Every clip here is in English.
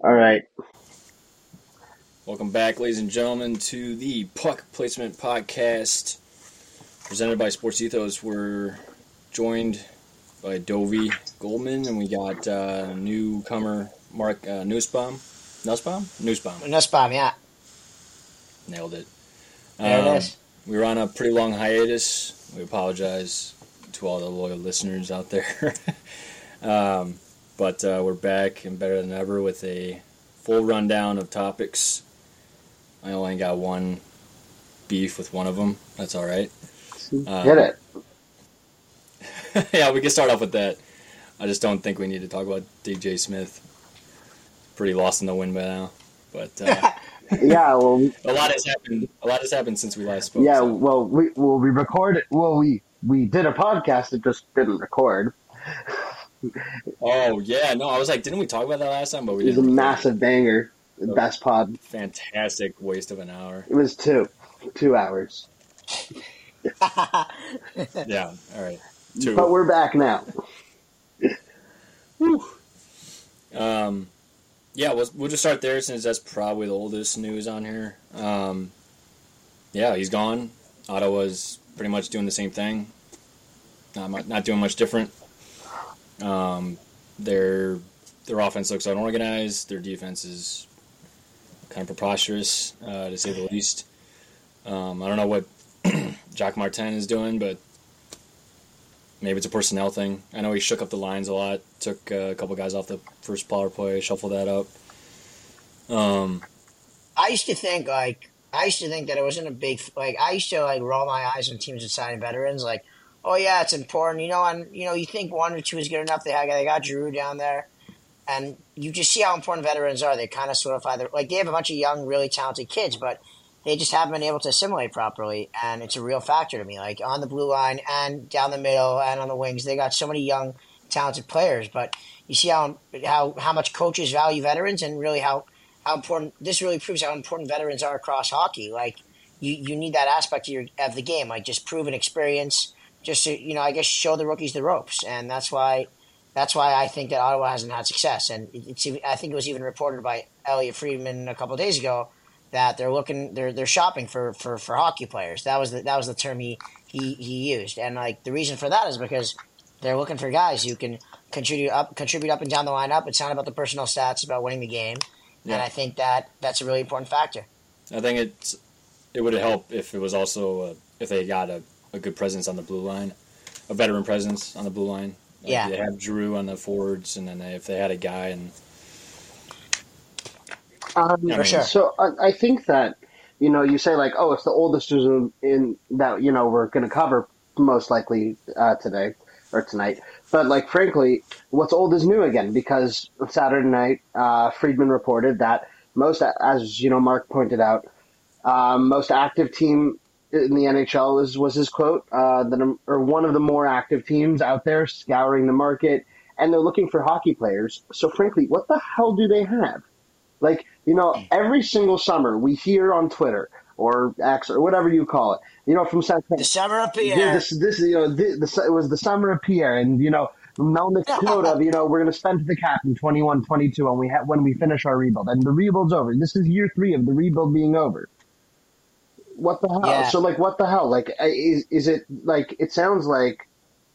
All right. Welcome back, ladies and gentlemen, to the Puck Placement Podcast, presented by Sports Ethos. We're joined by Dovi Goldman, and we got uh, newcomer Mark uh, Nussbaum. Nussbaum? Nussbaum. Nussbaum, yeah. Nailed it. There Um, it is. We were on a pretty long hiatus. We apologize to all the loyal listeners out there. um, but uh, we're back and better than ever with a full rundown of topics. I only got one beef with one of them. That's all right. Um, Hit it. yeah, we can start off with that. I just don't think we need to talk about DJ Smith. Pretty lost in the wind by now. But uh, Yeah. Well. a lot has happened. A lot has happened since we last spoke. Yeah. so- Well, we well we recorded. Well, we we did a podcast. It just didn't record. Oh yeah, no, I was like, didn't we talk about that last time? But we It was a massive banger. The best pod. fantastic waste of an hour. It was two, two hours. Yeah, all right, two. But we're back now. Um, yeah, we'll, we'll just start there since that's probably the oldest news on here. Um, yeah, he's gone. Ottawa's pretty much doing the same thing. Not mu- not doing much different. Um, their their offense looks unorganized. Their defense is kind of preposterous, uh, to say the least. Um, I don't know what Jacques Martin is doing, but maybe it's a personnel thing. I know he shook up the lines a lot, took uh, a couple guys off the first power play, shuffled that up. Um, I used to think like I used to think that it wasn't a big like I used to like roll my eyes when teams would sign veterans like oh yeah it's important. You know and you know you think one or two is good enough they got they got Drew down there. And you just see how important veterans are. They kind of solidify their like they have a bunch of young really talented kids but they just haven't been able to assimilate properly. And it's a real factor to me like on the blue line and down the middle and on the wings. They got so many young talented players but you see how how how much coaches value veterans and really how how important this really proves how important veterans are across hockey. Like you, you need that aspect of your of the game, like just proven experience, just to you know, I guess show the rookies the ropes, and that's why that's why I think that Ottawa hasn't had success. And it's I think it was even reported by Elliotte Friedman a couple of days ago that they're looking they're they're shopping for, for, for hockey players. That was the that was the term he, he he used, and like the reason for that is because they're looking for guys who can contribute up contribute up and down the lineup. It's not about the personal stats; it's about winning the game. Yeah. And I think that that's a really important factor. I think it's it would help if it was also uh, if they got a, a good presence on the blue line, a veteran presence on the blue line. Like Yeah. they have Drew on the forwards, and then if they had a guy and Um, Yeah, For sure. So I, I think that you know you say like, oh, it's the oldest is in, in that you know we're going to cover most likely uh, today or tonight. But like, frankly, what's old is new again because Saturday night, uh, Friedman reported that most, as you know, Mark pointed out, um, most active team in the NHL is was his quote. Uh, the or one of the more active teams out there scouring the market, and they're looking for hockey players. So frankly, what the hell do they have? Like, you know, every single summer we hear on Twitter or X or whatever you call it, you know, from San The summer of yeah, Pierre. this, this, you know, this, this, it was the summer of Pierre, and you know, Melnyk's quote of, you know, we're going to spend the cap in 21, 22 when we ha- when we finish our rebuild, and the rebuild's over. This is year three of the rebuild being over. What the hell? Yeah. So, like, what the hell? Like, is is it like? It sounds like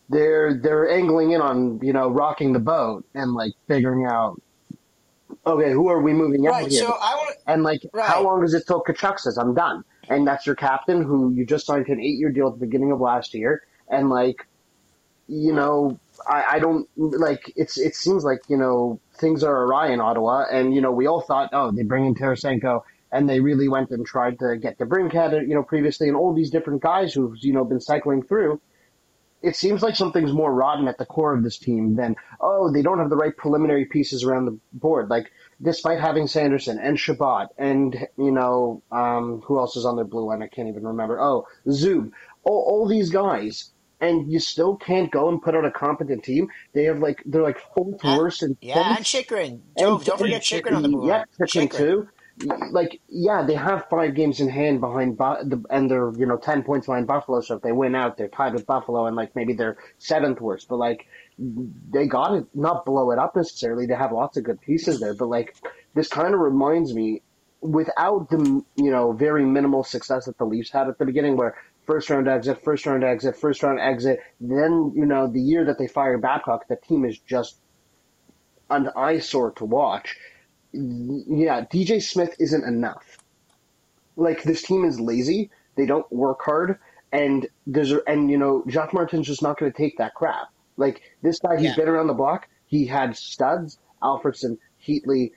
they're they're angling in on you know rocking the boat and like figuring out. Okay, who are we moving out here? So I want And like, Right. how long is it till Tkachuk says I'm done? And that's your captain, who you just signed to an eight-year deal at the beginning of last year. And like, you know, I, I don't like. It's it seems like you know things are awry in Ottawa, and you know we all thought, oh, they bring in Tarasenko, and they really went and tried to get DeBrincat, you know, previously, and all these different guys who've you know been cycling through. It seems like something's more rotten at the core of this team than oh they don't have the right preliminary pieces around the board. Like despite having Sanderson and Chabot and you know um, who else is on their blue line? I can't even remember. Oh, Zub, all, all these guys, and you still can't go and put out a competent team. They have like they're like fourth worst in yeah, and. Chychrun. Don't, don't forget Chychrun on the blue Yeah, line. Chychrun too. Like yeah, they have five games in hand behind Bu- and they're you know ten points behind Buffalo. So if they win out, they're tied with Buffalo and like maybe they're seventh worst. But like they got to not blow it up necessarily. They have lots of good pieces there, but like this kind of reminds me without the you know very minimal success that the Leafs had at the beginning, where first round exit, first round exit, first round exit. Then you know the year that they fired Babcock, the team is just an eyesore to watch. Yeah, DJ Smith isn't enough. Like this team is lazy. They don't work hard, and there's and you know Jacques Martin's just not going to take that crap. Like this guy, he's Yeah. been around the block. He had studs, Alfredsson, Heatley,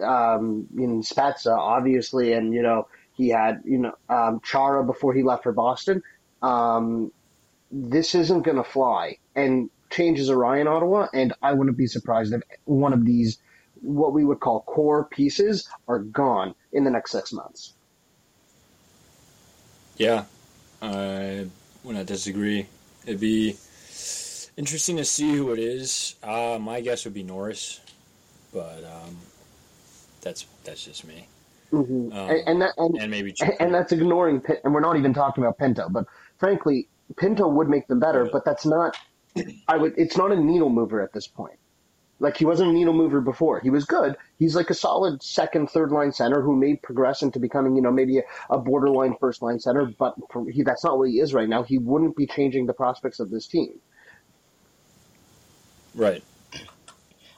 um, in Spezza, obviously, and you know he had you know um, Chara before he left for Boston. Um, this isn't going to fly, and changes in Ottawa, and I wouldn't be surprised if one of these, what we would call core pieces, are gone in the next six months. Yeah, I would not disagree. It'd be interesting to see who it is. Uh, my guess would be Norris, but um, that's that's just me. Mm-hmm. Um, and, and, that, and, and maybe and, and that's ignoring and we're not even talking about Pinto, but frankly, Pinto would make them better, but that's not. I would. It's not a needle mover at this point. Like he wasn't a needle mover before. He was good. He's like a solid second, third line center who may progress into becoming, you know, maybe a, a borderline first line center. But for, he, that's not what he is right now. He wouldn't be changing the prospects of this team. right.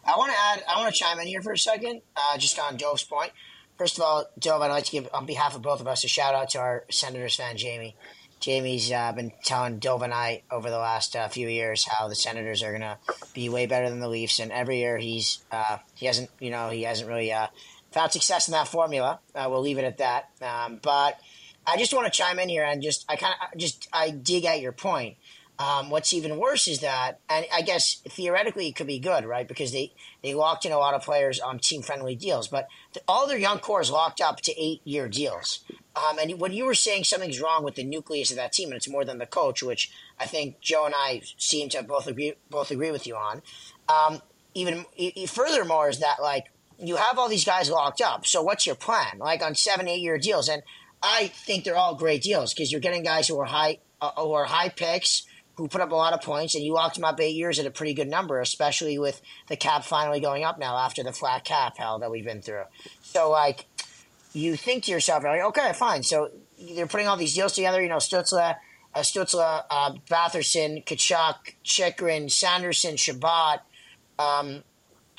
I want to add. I want to chime in here for a second, uh, just on Dove's point. First of all, Dove, I'd like to give, on behalf of both of us, a shout out to our Senators fan, Jamie. Jamie's uh, been telling Dove and I over the last uh, few years how the Senators are going to be way better than the Leafs, and every year he's uh, he hasn't you know he hasn't really uh, found success in that formula. Uh, we'll leave it at that. Um, but I just want to chime in here and just I kind of just I dig at your point. Um, what's even worse is that, and I guess theoretically it could be good, right? Because they, they locked in a lot of players on team friendly deals, but the, all their young core is locked up to eight year deals. Um, and when you were saying something's wrong with the nucleus of that team, and it's more than the coach, which I think Joe and I seem to both agree both agree with you on. Um, even e- furthermore, is that like you have all these guys locked up. So what's your plan? Like on seven, eight year deals, and I think they're all great deals because you're getting guys who are high uh, who are high picks who put up a lot of points, and you locked him up eight years at a pretty good number, especially with the cap finally going up now after the flat cap hell that we've been through. So like you think to yourself, like, okay, fine. So they're putting all these deals together. You know, Stützle, uh, Stützle, uh, Batherson, Tkachuk, Chychrun, Sanderson, Chabot, um,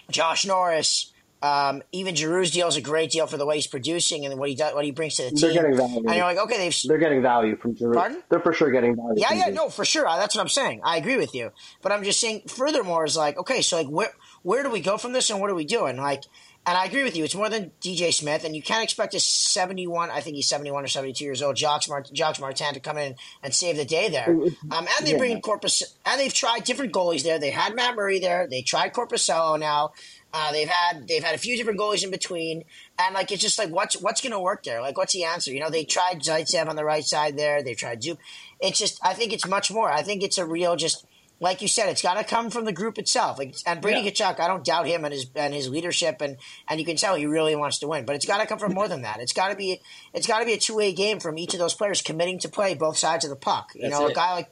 Josh Norris. Um, even Giroux's deal is a great deal for the way he's producing and what he does, what he brings to the team. They're getting value. And you're like, okay, they've They're getting value from Giroux. Pardon? They're for sure getting value. yeah, yeah, Giroux. no, for sure. That's what I'm saying. I agree with you. But I'm just saying, furthermore, is like, okay, so like, where where do we go from this, and what are we doing? Like, and I agree with you. It's more than DJ Smith, and you can't expect a 71. I think he's 71 or 72 years old. Jacques, Mart- Jacques Martin to come in and save the day there. Um, and they Yeah. bring in Corpus, and they've tried different goalies there. They had Matt Murray there. They tried Korpisalo now. Uh, they've had they've had a few different goalies in between, and like it's just like what's what's going to work there? Like what's the answer? You know, they tried Zaitsev on the right side there. They tried Zub. It's just I think it's much more. I think it's a real just like you said. It's got to come from the group itself. Like and Brady Yeah. Tkachuk, I don't doubt him and his and his leadership, and and you can tell he really wants to win. But it's got to come from more than that. It's got to be it's got to be a two way game from each of those players committing to play both sides of the puck. You That's know, a guy like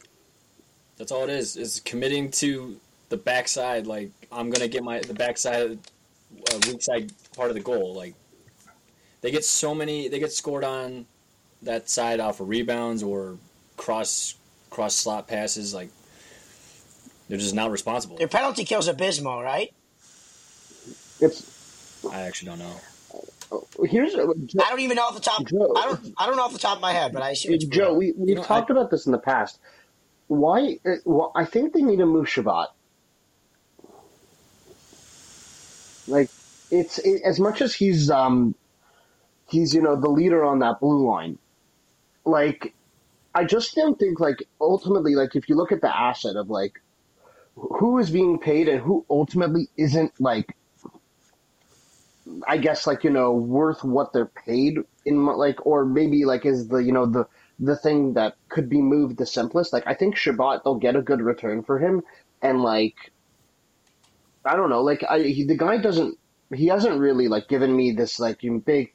That's all it is. Is committing to the backside. Like I'm gonna get my the backside, uh, weak side part of the goal. Like they get so many. They get scored on that side off of rebounds or cross cross slot passes. Like they're just not responsible. their penalty kills abysmal, right? It's I actually don't know. here's I don't even know off the top. Joe. I don't. I don't know off the top of my head, but I assume it's Joe, we we've You know, talked about this in the past. Why? uh, Well, I think they need to move Chabot. Like it's it, as much as he's um he's you know the leader on that blue line. Like I just don't think like ultimately like if you look at the asset of like who is being paid and who ultimately isn't like I guess like you know worth what they're paid in like or maybe like is the you know the the thing that could be moved the simplest like I think Chabot they'll get a good return for him and like I don't know like I he, the guy doesn't he hasn't really like given me this like big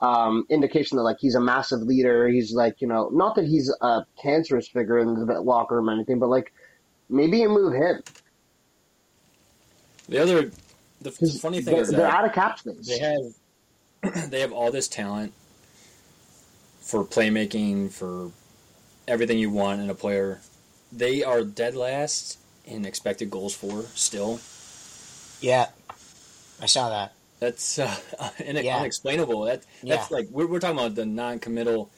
um, indication that like he's a massive leader. He's like you know not that he's a cancerous figure in the locker room or anything, but like maybe you move him. The other, the, the funny thing they're, is they're out of cap space. they have they have all this talent for playmaking for everything you want in a player. They are dead last in expected goals for still. Yeah, I saw that. That's uh, in- Yeah. unexplainable. That that's Yeah. like we're, we're talking about the non-committal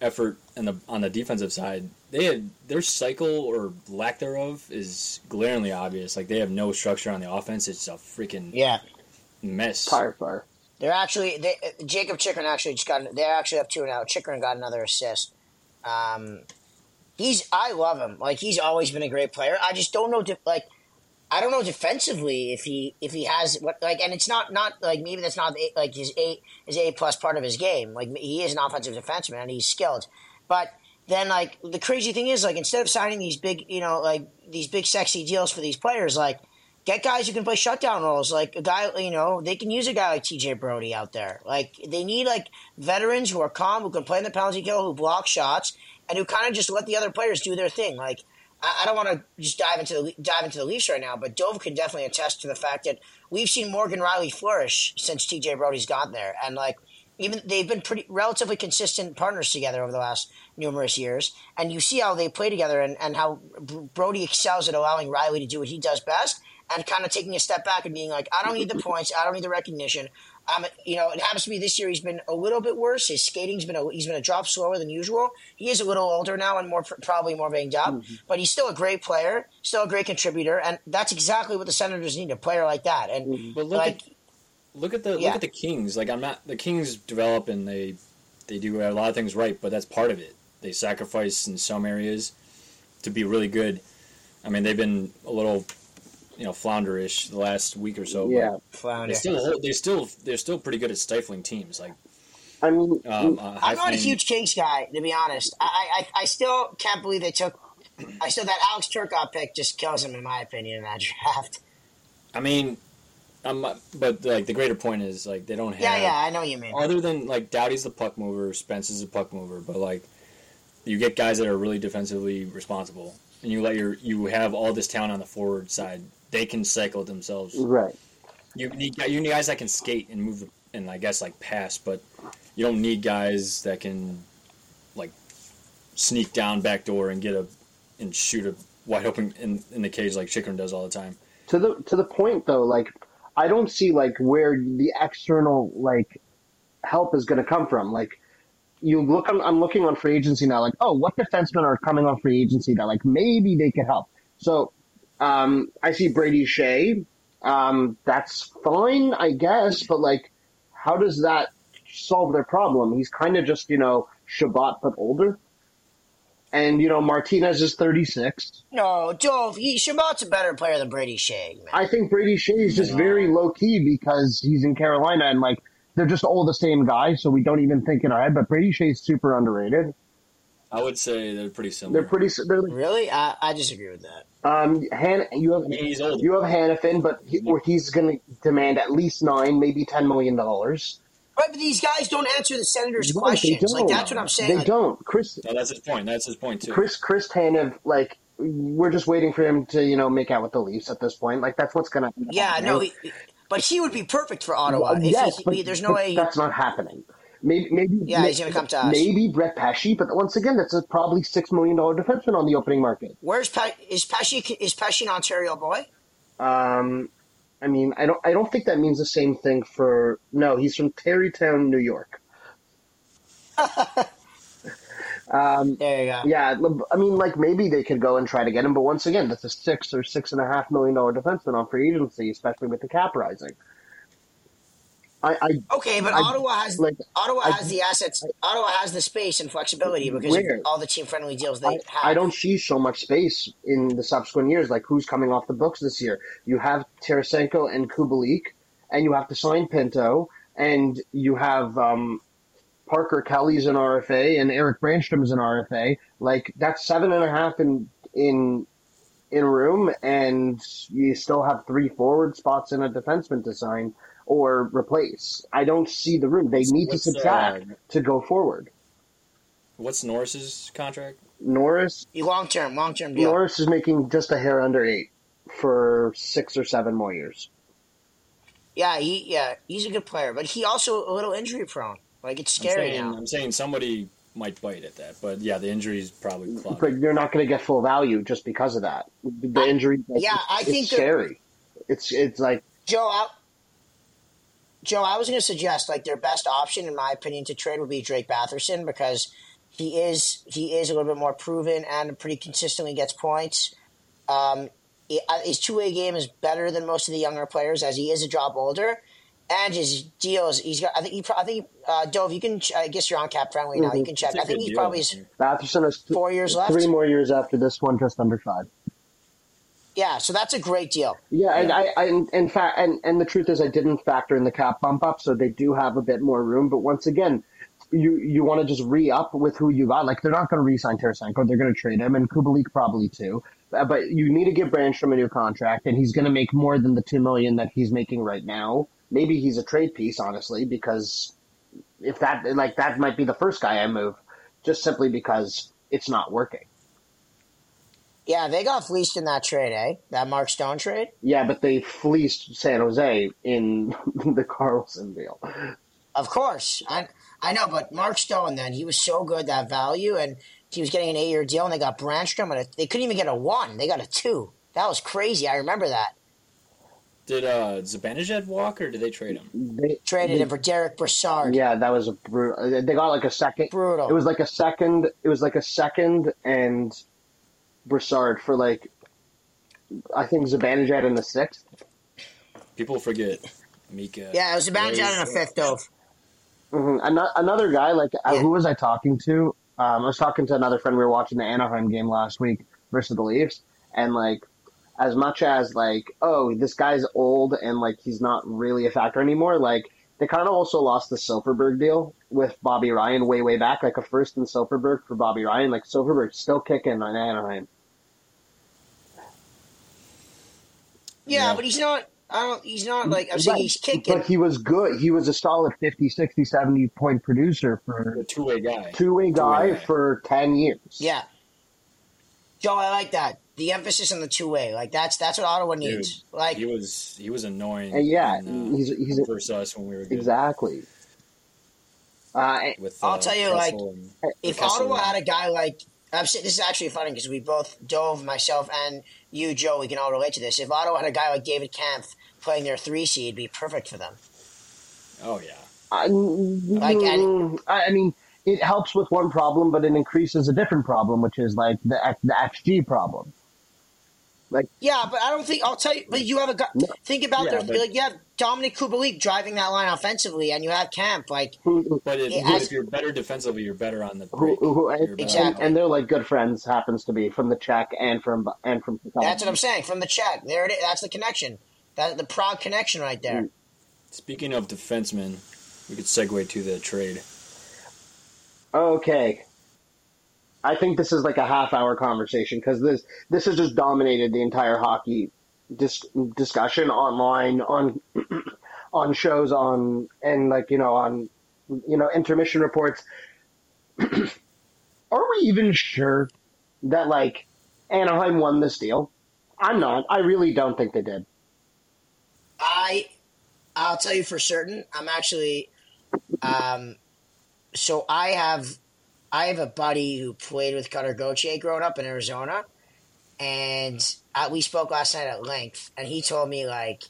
effort on the on the defensive side. They had their cycle or lack thereof is glaringly obvious. Like they have no structure on the offense. It's a freaking Yeah, mess. Fire, fire. they're actually they, Jacob Chychrun actually just got. They're actually up two now. Chychrun got another assist. Um, he's I love him. Like he's always been a great player. I just don't know. de- Like I don't know defensively if he if he has what like, and it's not not like maybe that's not like his a his a plus part of his game. Like he is an offensive defenseman and he's skilled, but then like the crazy thing is like instead of signing these big you know like these big sexy deals for these players like get guys who can play shutdown roles. Like a guy you know they can use a guy like TJ Brodie out there. Like they need like veterans who are calm who can play in the penalty kill who block shots and who kind of just let the other players do their thing. Like I, I don't want to just dive into the dive into the Leafs right now but Dove can definitely attest to the fact that we've seen Morgan Rielly flourish since TJ Brodie's there. And like even they've been pretty relatively consistent partners together over the last numerous years, and you see how they play together and, and how Brodie excels at allowing Rielly to do what he does best, and kind of taking a step back and being like, I don't need the points, I don't need the recognition. Um, you know, it happens to be this year he's been a little bit worse. His skating's been a, he's been a drop slower than usual. He is a little older now and more probably more banged up, but he's still a great player, still a great contributor, and that's exactly what the Senators need—a player like that. And But look like, at look at the Yeah. look at the Kings. Like I'm not the Kings develop and they they do a lot of things right, but that's part of it. They sacrifice in some areas to be really good. I mean, they've been a little you know flounderish the last week or so. Yeah, Flounder. They still hold, they still they're still pretty good at stifling teams. Like I mean, um, uh, I'm not a huge Kings guy, to be honest. I, I, I still can't believe they took. I still that Alex Turcotte pick just kills him, in my opinion, in that draft. I mean, I'm but like the greater point is like they don't have. Yeah, yeah, I know what you mean. Other than like Doughty's the puck mover, Spence is a puck mover, but like you get guys that are really defensively responsible, and you let your you have all this talent on the forward side. They can cycle themselves. right. You need you need guys that can skate and move and I guess like pass, but you don't need guys that can like sneak down back door and get a and shoot a wide open in, in the cage like Chychrun does all the time. to the to the point though like i don't see like where the external like help is going to come from like you look I'm, I'm looking on free agency now like oh what defensemen are coming on free agency that like maybe they could help so um i see Brady Skjei um that's fine i guess but like how does that solve their problem he's kind of just you know Chabot but older and you know martinez is 36 No, Dove, he Chabot's a better player than Brady Skjei. Man. I think Brady Skjei is just very low key because he's in Carolina and like they're just all the same guy, so we don't even think in our head. But Brady Skjei is super underrated. I would say they're pretty similar. They're pretty. s- They're like, Really, I, I disagree with that. um, Han, you have I he's older. you have Hanifin, but he, or he's going to demand at least nine, maybe ten million dollars. Right, but these guys don't answer the Senators' No, they questions. Like don't. that's what I'm saying. They Like, don't. Chris No, that's his point. That's his point too. Chris Chris Tanev, like we're just waiting for him to you know make out with the Leafs at this point. Like that's what's going to. yeah, no, he, but he would be perfect for Ottawa. If yes, he- but, there's no but way. that's not happening. Maybe, maybe Yeah, he's gonna come to us. Maybe Brett Pesce, but once again, that's a probably six million dollar defenseman on the opening market. Where's Pe- is Pesce? Is Pesce an Ontario boy? Um, I mean, I don't, I don't think that means the same thing for. No, he's from Tarrytown, New York. um, There you go. yeah, I mean, like maybe they could go and try to get him, but once again, that's a six or six and a half million dollar defenseman on free agency, especially with the cap rising. I, I Okay, but I- Ottawa has like Ottawa I- has the assets. Ottawa has the space and flexibility because Where? of all the team friendly deals they I, have. I don't see so much space in the subsequent years. Like who's coming off the books this year? You have Tarasenko and Kubalik, and you have to sign Pinto, and you have um, Parker Kelly's an RFA, and Erik Brännström's an RFA. Like that's seven and a half in in in room, and you still have three forward spots and a defenseman to sign. Or replace. I don't see the room. They need to What's, subtract uh, to go forward. What's Norris's contract? Norris Long term, long term deal. Norris is making just a hair under eight for six or seven more years. Yeah, he yeah he's a good player, but he also a little injury prone. Like it's I'm scary saying, now. I'm saying somebody might bite at that, but yeah, the injury's probably clogged. But you're not going to get full value just because of that. The I- injury, like, yeah, I think that- scary. It's it's like Joe, I, Joe, I was going to suggest like their best option, in my opinion, to trade would be Drake Batherson because he is he is a little bit more proven and pretty consistently gets points. Um, he- uh, his two way game is better than most of the younger players as he is a drop older, and his deals. He's got. I think he. I think uh, Dove. You can. ch- I guess you're on cap friendly now. You can check. I think good he deal. probably is. Batherson has th- Four years left? Three more years after this one, just under five. Yeah, so that's a great deal. Yeah, and I, I in- in fact, and and the truth is, I didn't factor in the cap bump up, so they do have a bit more room. But once again, you you want to just re up with who you got. Like they're not going to re-sign Tarasenko; they're going to trade him, and Kubalik probably too. Uh, But you need to give Brännström a new contract, and he's going to make more than the two million that he's making right now. Maybe he's a trade piece, honestly, because if that like that might be the first guy I move, just simply because it's not working. Yeah, they got fleeced in that trade, eh? That Mark Stone trade. Yeah, but they fleeced San Jose in the Karlsson deal. Of course, I I know, but Mark Stone then he was so good that value, and he was getting an eight year deal, and they got Brännström, and a, they couldn't even get a one; they got a two. That was crazy. I remember that. Did uh, Zibanejad walk or did they trade him? They Traded they- him for Derek Brassard. Yeah, that was a brutal. They got like a second. Brutal. It was like a second. It was like a second and Brassard for like, I think Zibanejad in the sixth. People forget Mika. yeah, it was a Zibanejad Rose. in the fifth, though. hmm Another, another guy like uh, Yeah. who was I talking to? Um, I was talking to another friend. We were watching the Anaheim game last week versus the Leafs, and like as much as like oh this guy's old and like he's not really a factor anymore. Like they kind of also lost the Silfverberg deal with Bobby Ryan way way back, like a first in Silfverberg for Bobby Ryan. Like Silfverberg's still kicking on Anaheim. Yeah, Yeah. but he's not. I don't. He's not like I'm saying. Right. He's kicking. But he was good. He was a solid 50, 60, 70 point producer for A two way guy. two way guy guy. for 10 years. Yeah. Joe, I like that. The emphasis on the two way, like that's that's what Ottawa Dude, needs. like he was he was annoying. And yeah, in, uh, he's, he's versus us when we were good exactly. Uh, with. I'll uh, tell you, like, and- if Kessel Ottawa had a guy like I'm saying, this is actually funny because we both dove myself and you, Joe. We can all relate to this. If Ottawa had a guy like David Kampf playing their three seed, it'd be perfect for them. oh yeah, I, Like, and- I I mean, it helps with one problem, but it increases a different problem, which is like the the XG problem. Yeah, but I don't think I'll tell you. But you have a guy. No. Think about Yeah, their but- like you have Dominic Kubalik driving that line offensively, and you have Kampf. Like Who, but it, Yeah, if you're better defensively, you're better on the break. who, You're and. Exactly. and they're like good friends. Happens to be from the Czech and from and from. that's what I'm saying from the Czech. There it is. That's the connection. That the proud connection right there. Mm. Speaking of defensemen, we could segue to the trade. Okay. I think this is like a half hour conversation because this this has just dominated the entire hockey dis- discussion online on on shows on and like you know on you know intermission reports. Are we even sure that like Anaheim won this deal? I'm not. I really don't think they did. I I'll tell you for certain. I'm actually um so I have I have a buddy who played with Cutter Gauthier growing up in Arizona and uh, we spoke last night at length and he told me like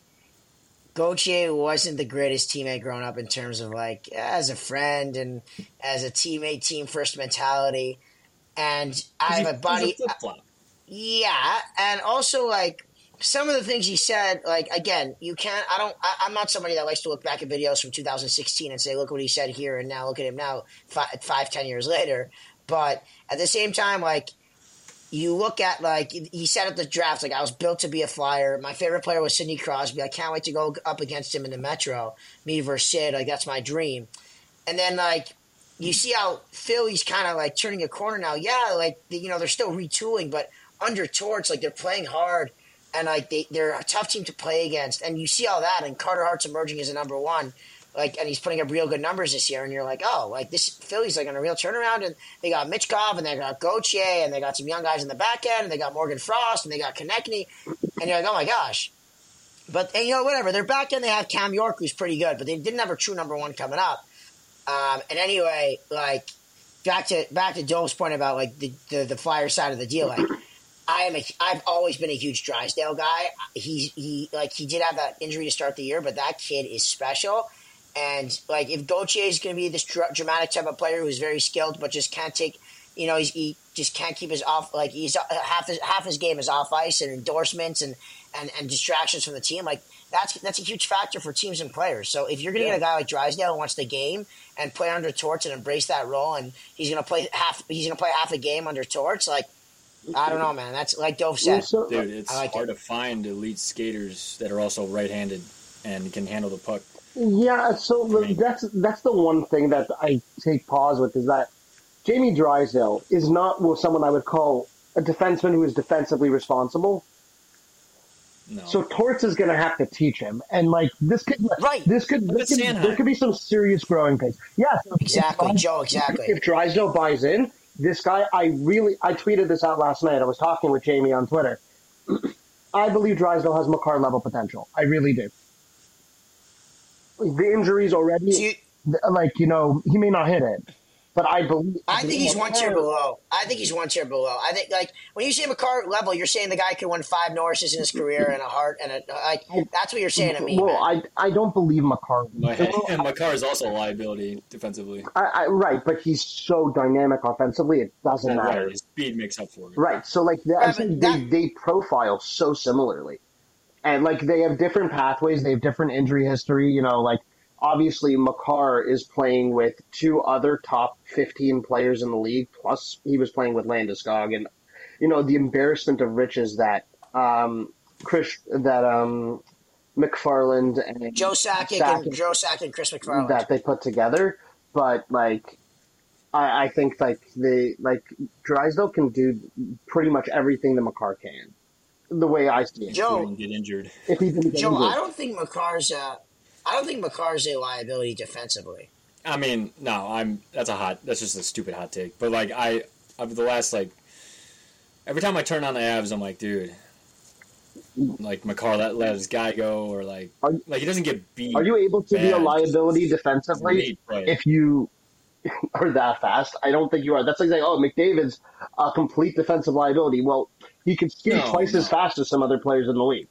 Gauthier wasn't the greatest teammate growing up in terms of like as a friend and as a teammate team first mentality and I have a buddy flop. yeah, and also like some of the things he said, like again, you can't. I don't. I, I'm not somebody that likes to look back at videos from 2016 and say, "Look what he said here," and now look at him now, five, five ten years later. But at the same time, like you look at like he said at the draft, like I was built to be a flyer. My favorite player was Sidney Crosby. I can't wait to go up against him in the Metro, me versus Sid. Like that's my dream. And then like you see how Philly's kind of like turning a corner now. Yeah, like you know they're still retooling, but under torch, like they're playing hard. And like they they're a tough team to play against, and you see all that, and Carter Hart's emerging as a number one. Like and he's putting up real good numbers this year, and you're like, oh, like this Philly's like on a real turnaround, and they got Mitch Michkov, and they got Gauthier, and they got some young guys in the back end, and they got Morgan Frost, and they got Konecny, and you're like, oh my gosh, but and, you know whatever, they're back end they have Cam York who's pretty good, but they didn't have a true number one coming up. Um, and anyway, like back to back to Joel's point about like the, the the flyer side of the deal, like. I am a, I've always been a huge Drysdale guy. He's he like he did have that injury to start the year, but that kid is special. And like if Gauthier is going to be this dr- dramatic type of player who's very skilled but just can't take, you know, he's, he just can't keep his off like he's uh, half his half his game is off ice and endorsements and and, and distractions from the team. Like that's that's a huge factor for teams and players. So if you're going to Yeah. get a guy like Drysdale who wants the game and play under Torts and embrace that role, and he's going to play half he's going to play half a game under Torts, like I don't know, man. That's like Dove said. So- Dude, uh, it's like hard it. to find elite skaters that are also right-handed and can handle the puck. Yeah, so the, that's that's the one thing that I take pause with is that Jamie Drysdale is not well, someone I would call a defenseman who is defensively responsible. No. So Torts is going to have to teach him, and like this could Right. this could, this could there could be some serious growing pains. Yes, if- Exactly, if- Joe. Exactly. If Drysdale buys in, this guy, I really, I tweeted this out last night. I was talking with Jamie on Twitter. I believe Drysdale has Makar level potential. I really do. The injuries already, you- like you know, he may not hit it, but I believe. I think he's one tier below. I think he's one tier below. I think like when you say Makar level, you're saying the guy could win five Norrises in his career and a heart and a like. That's what you're saying to me. Well, man. I I don't believe Makar. My, and Makar is also a liability defensively. I, I, right, but he's so dynamic offensively, it doesn't matter. Right, his speed makes up for it. Right. So like they, Yeah, I think but they, that- they profile so similarly. And like they have different pathways, they have different injury history, you know, like obviously Makar is playing with two other top 15 players in the league plus he was playing with Landeskog and you know the embarrassment of riches that um Chris that um MacFarland and Joe Sakic and Joe Sakic and Chris MacFarland. that they put together, but like I, I think like the like Drysdale can do pretty much everything that Makar can. The way I see it, Joe- He didn't get injured. if he didn't get Joe, I don't think Makar's. Uh, I don't think Makar's a liability defensively. I mean, no, I'm. That's a hot. That's just a stupid hot take. But like, I, of the last like, every time I turn on the Avs, I'm like, dude, like Makar let let his guy go, or like, Are- like he doesn't get beat. Are you able to be a liability defensively if you are that fast? I don't think you are. That's like saying, oh, McDavid's a complete defensive liability. Well, he can skate No, twice as fast as some other players in the league.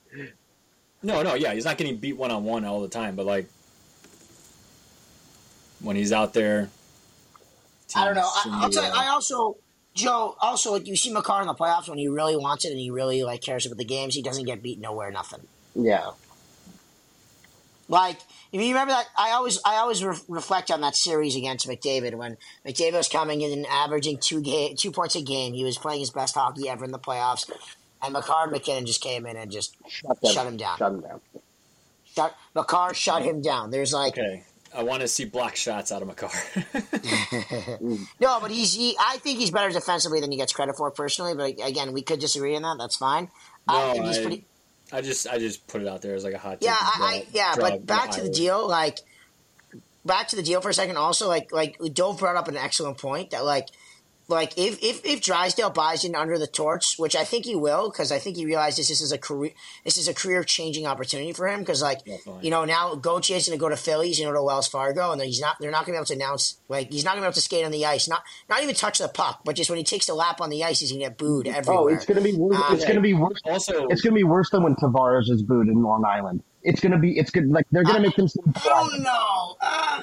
No, no, yeah, he's not getting beat one on one all the time, but like when he's out there, I don't know. I, teams I'll tell you. I also, Joe, also like you see Makar in the playoffs when he really wants it and he really like cares about the games. He doesn't get beat nowhere, nothing. Yeah. Like if you remember that, I always I always re- reflect on that series against McDavid when McDavid was coming in and averaging two ga- two points a game. He was playing his best hockey ever in the playoffs, and Makar and MacKinnon just came in and just Shut, them, Shut him down. Shut him down. shut Makar shut him down. There's like Okay, I want to see block shots out of Makar. Mm. no, but he's he. I think he's better defensively than he gets credit for personally. But again, we could disagree on that. That's fine. I No, think he's I- pretty. I just, I just put it out there as like a hot. Yeah, I, I yeah, but back to the deal, like back to the deal for a second. Also, like like Dove brought up an excellent point that like like if if if Drysdale buys in under the torch, which I think he will, because I think he realizes this is a career this is a career changing opportunity for him. Because like Definitely. you know now Gauthier is going to go to Philly, he's going to go to Wells Fargo, and he's not they're not going to be able to announce like he's not going to be able to skate on the ice, not not even touch the puck, but just when he takes the lap on the ice, he's going to get booed everywhere. Oh, it's gonna be worse. Um, it's gonna be worse. Also, It's gonna be worse than when Tavares is booed in Long Island. It's gonna be. It's good. Like they're gonna make them. seem I don't know. Uh,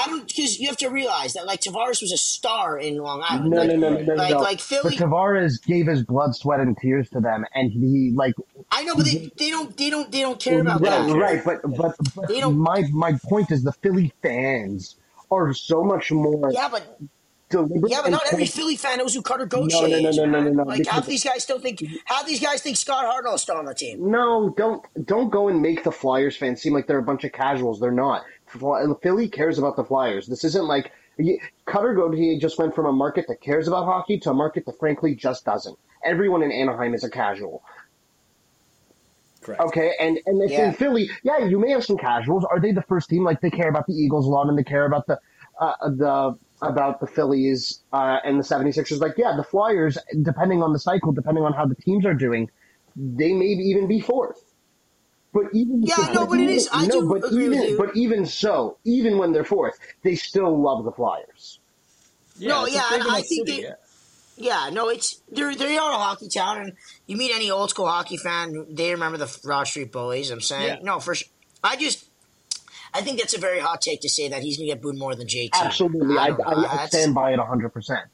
I don't because you have to realize that like Tavares was a star in Long Island. No, like, no, no, no, no, like no. like But Philly. Tavares gave his blood, sweat, and tears to them, and he like I know, but they, they don't they don't they don't care about right, that. right. But but, but They don't- my my point is the Philly fans are so much more Yeah, but yeah, but not every Philly fan knows who Carter Gauthier No, no, no, is. no, no, man. no, no, Like half these guys still think half these guys think Scott Hartnell is still on the team. No, don't don't go and make the Flyers fans seem like they're a bunch of casuals. They're not. Fly- Philly cares about the Flyers. This isn't like Cutter Gauthier just went from a market that cares about hockey to a market that frankly just doesn't. Everyone in Anaheim is a casual. Correct. Okay, and and if Yeah. in Philly, yeah, you may have some casuals. Are they the first team? Like they care about the Eagles a lot, and they care about the uh, the about the Phillies uh, and the 76ers. Like, yeah, the Flyers, depending on the cycle, depending on how the teams are doing, they may even be fourth. But even Yeah, so, no, but it even- I no, do but agree even, with you. But even so, even when they're fourth, they still love the Flyers. No, yeah, and I think city, they- yeah. Yeah, no, it's they're they are a hockey town, and you meet any old school hockey fan, they remember the Broad Street Bullies. I'm saying Yeah. no, for sure. I just, I think that's a very hot take to say that he's gonna get booed more than JT. Absolutely, I, don't I, I stand by it 100%.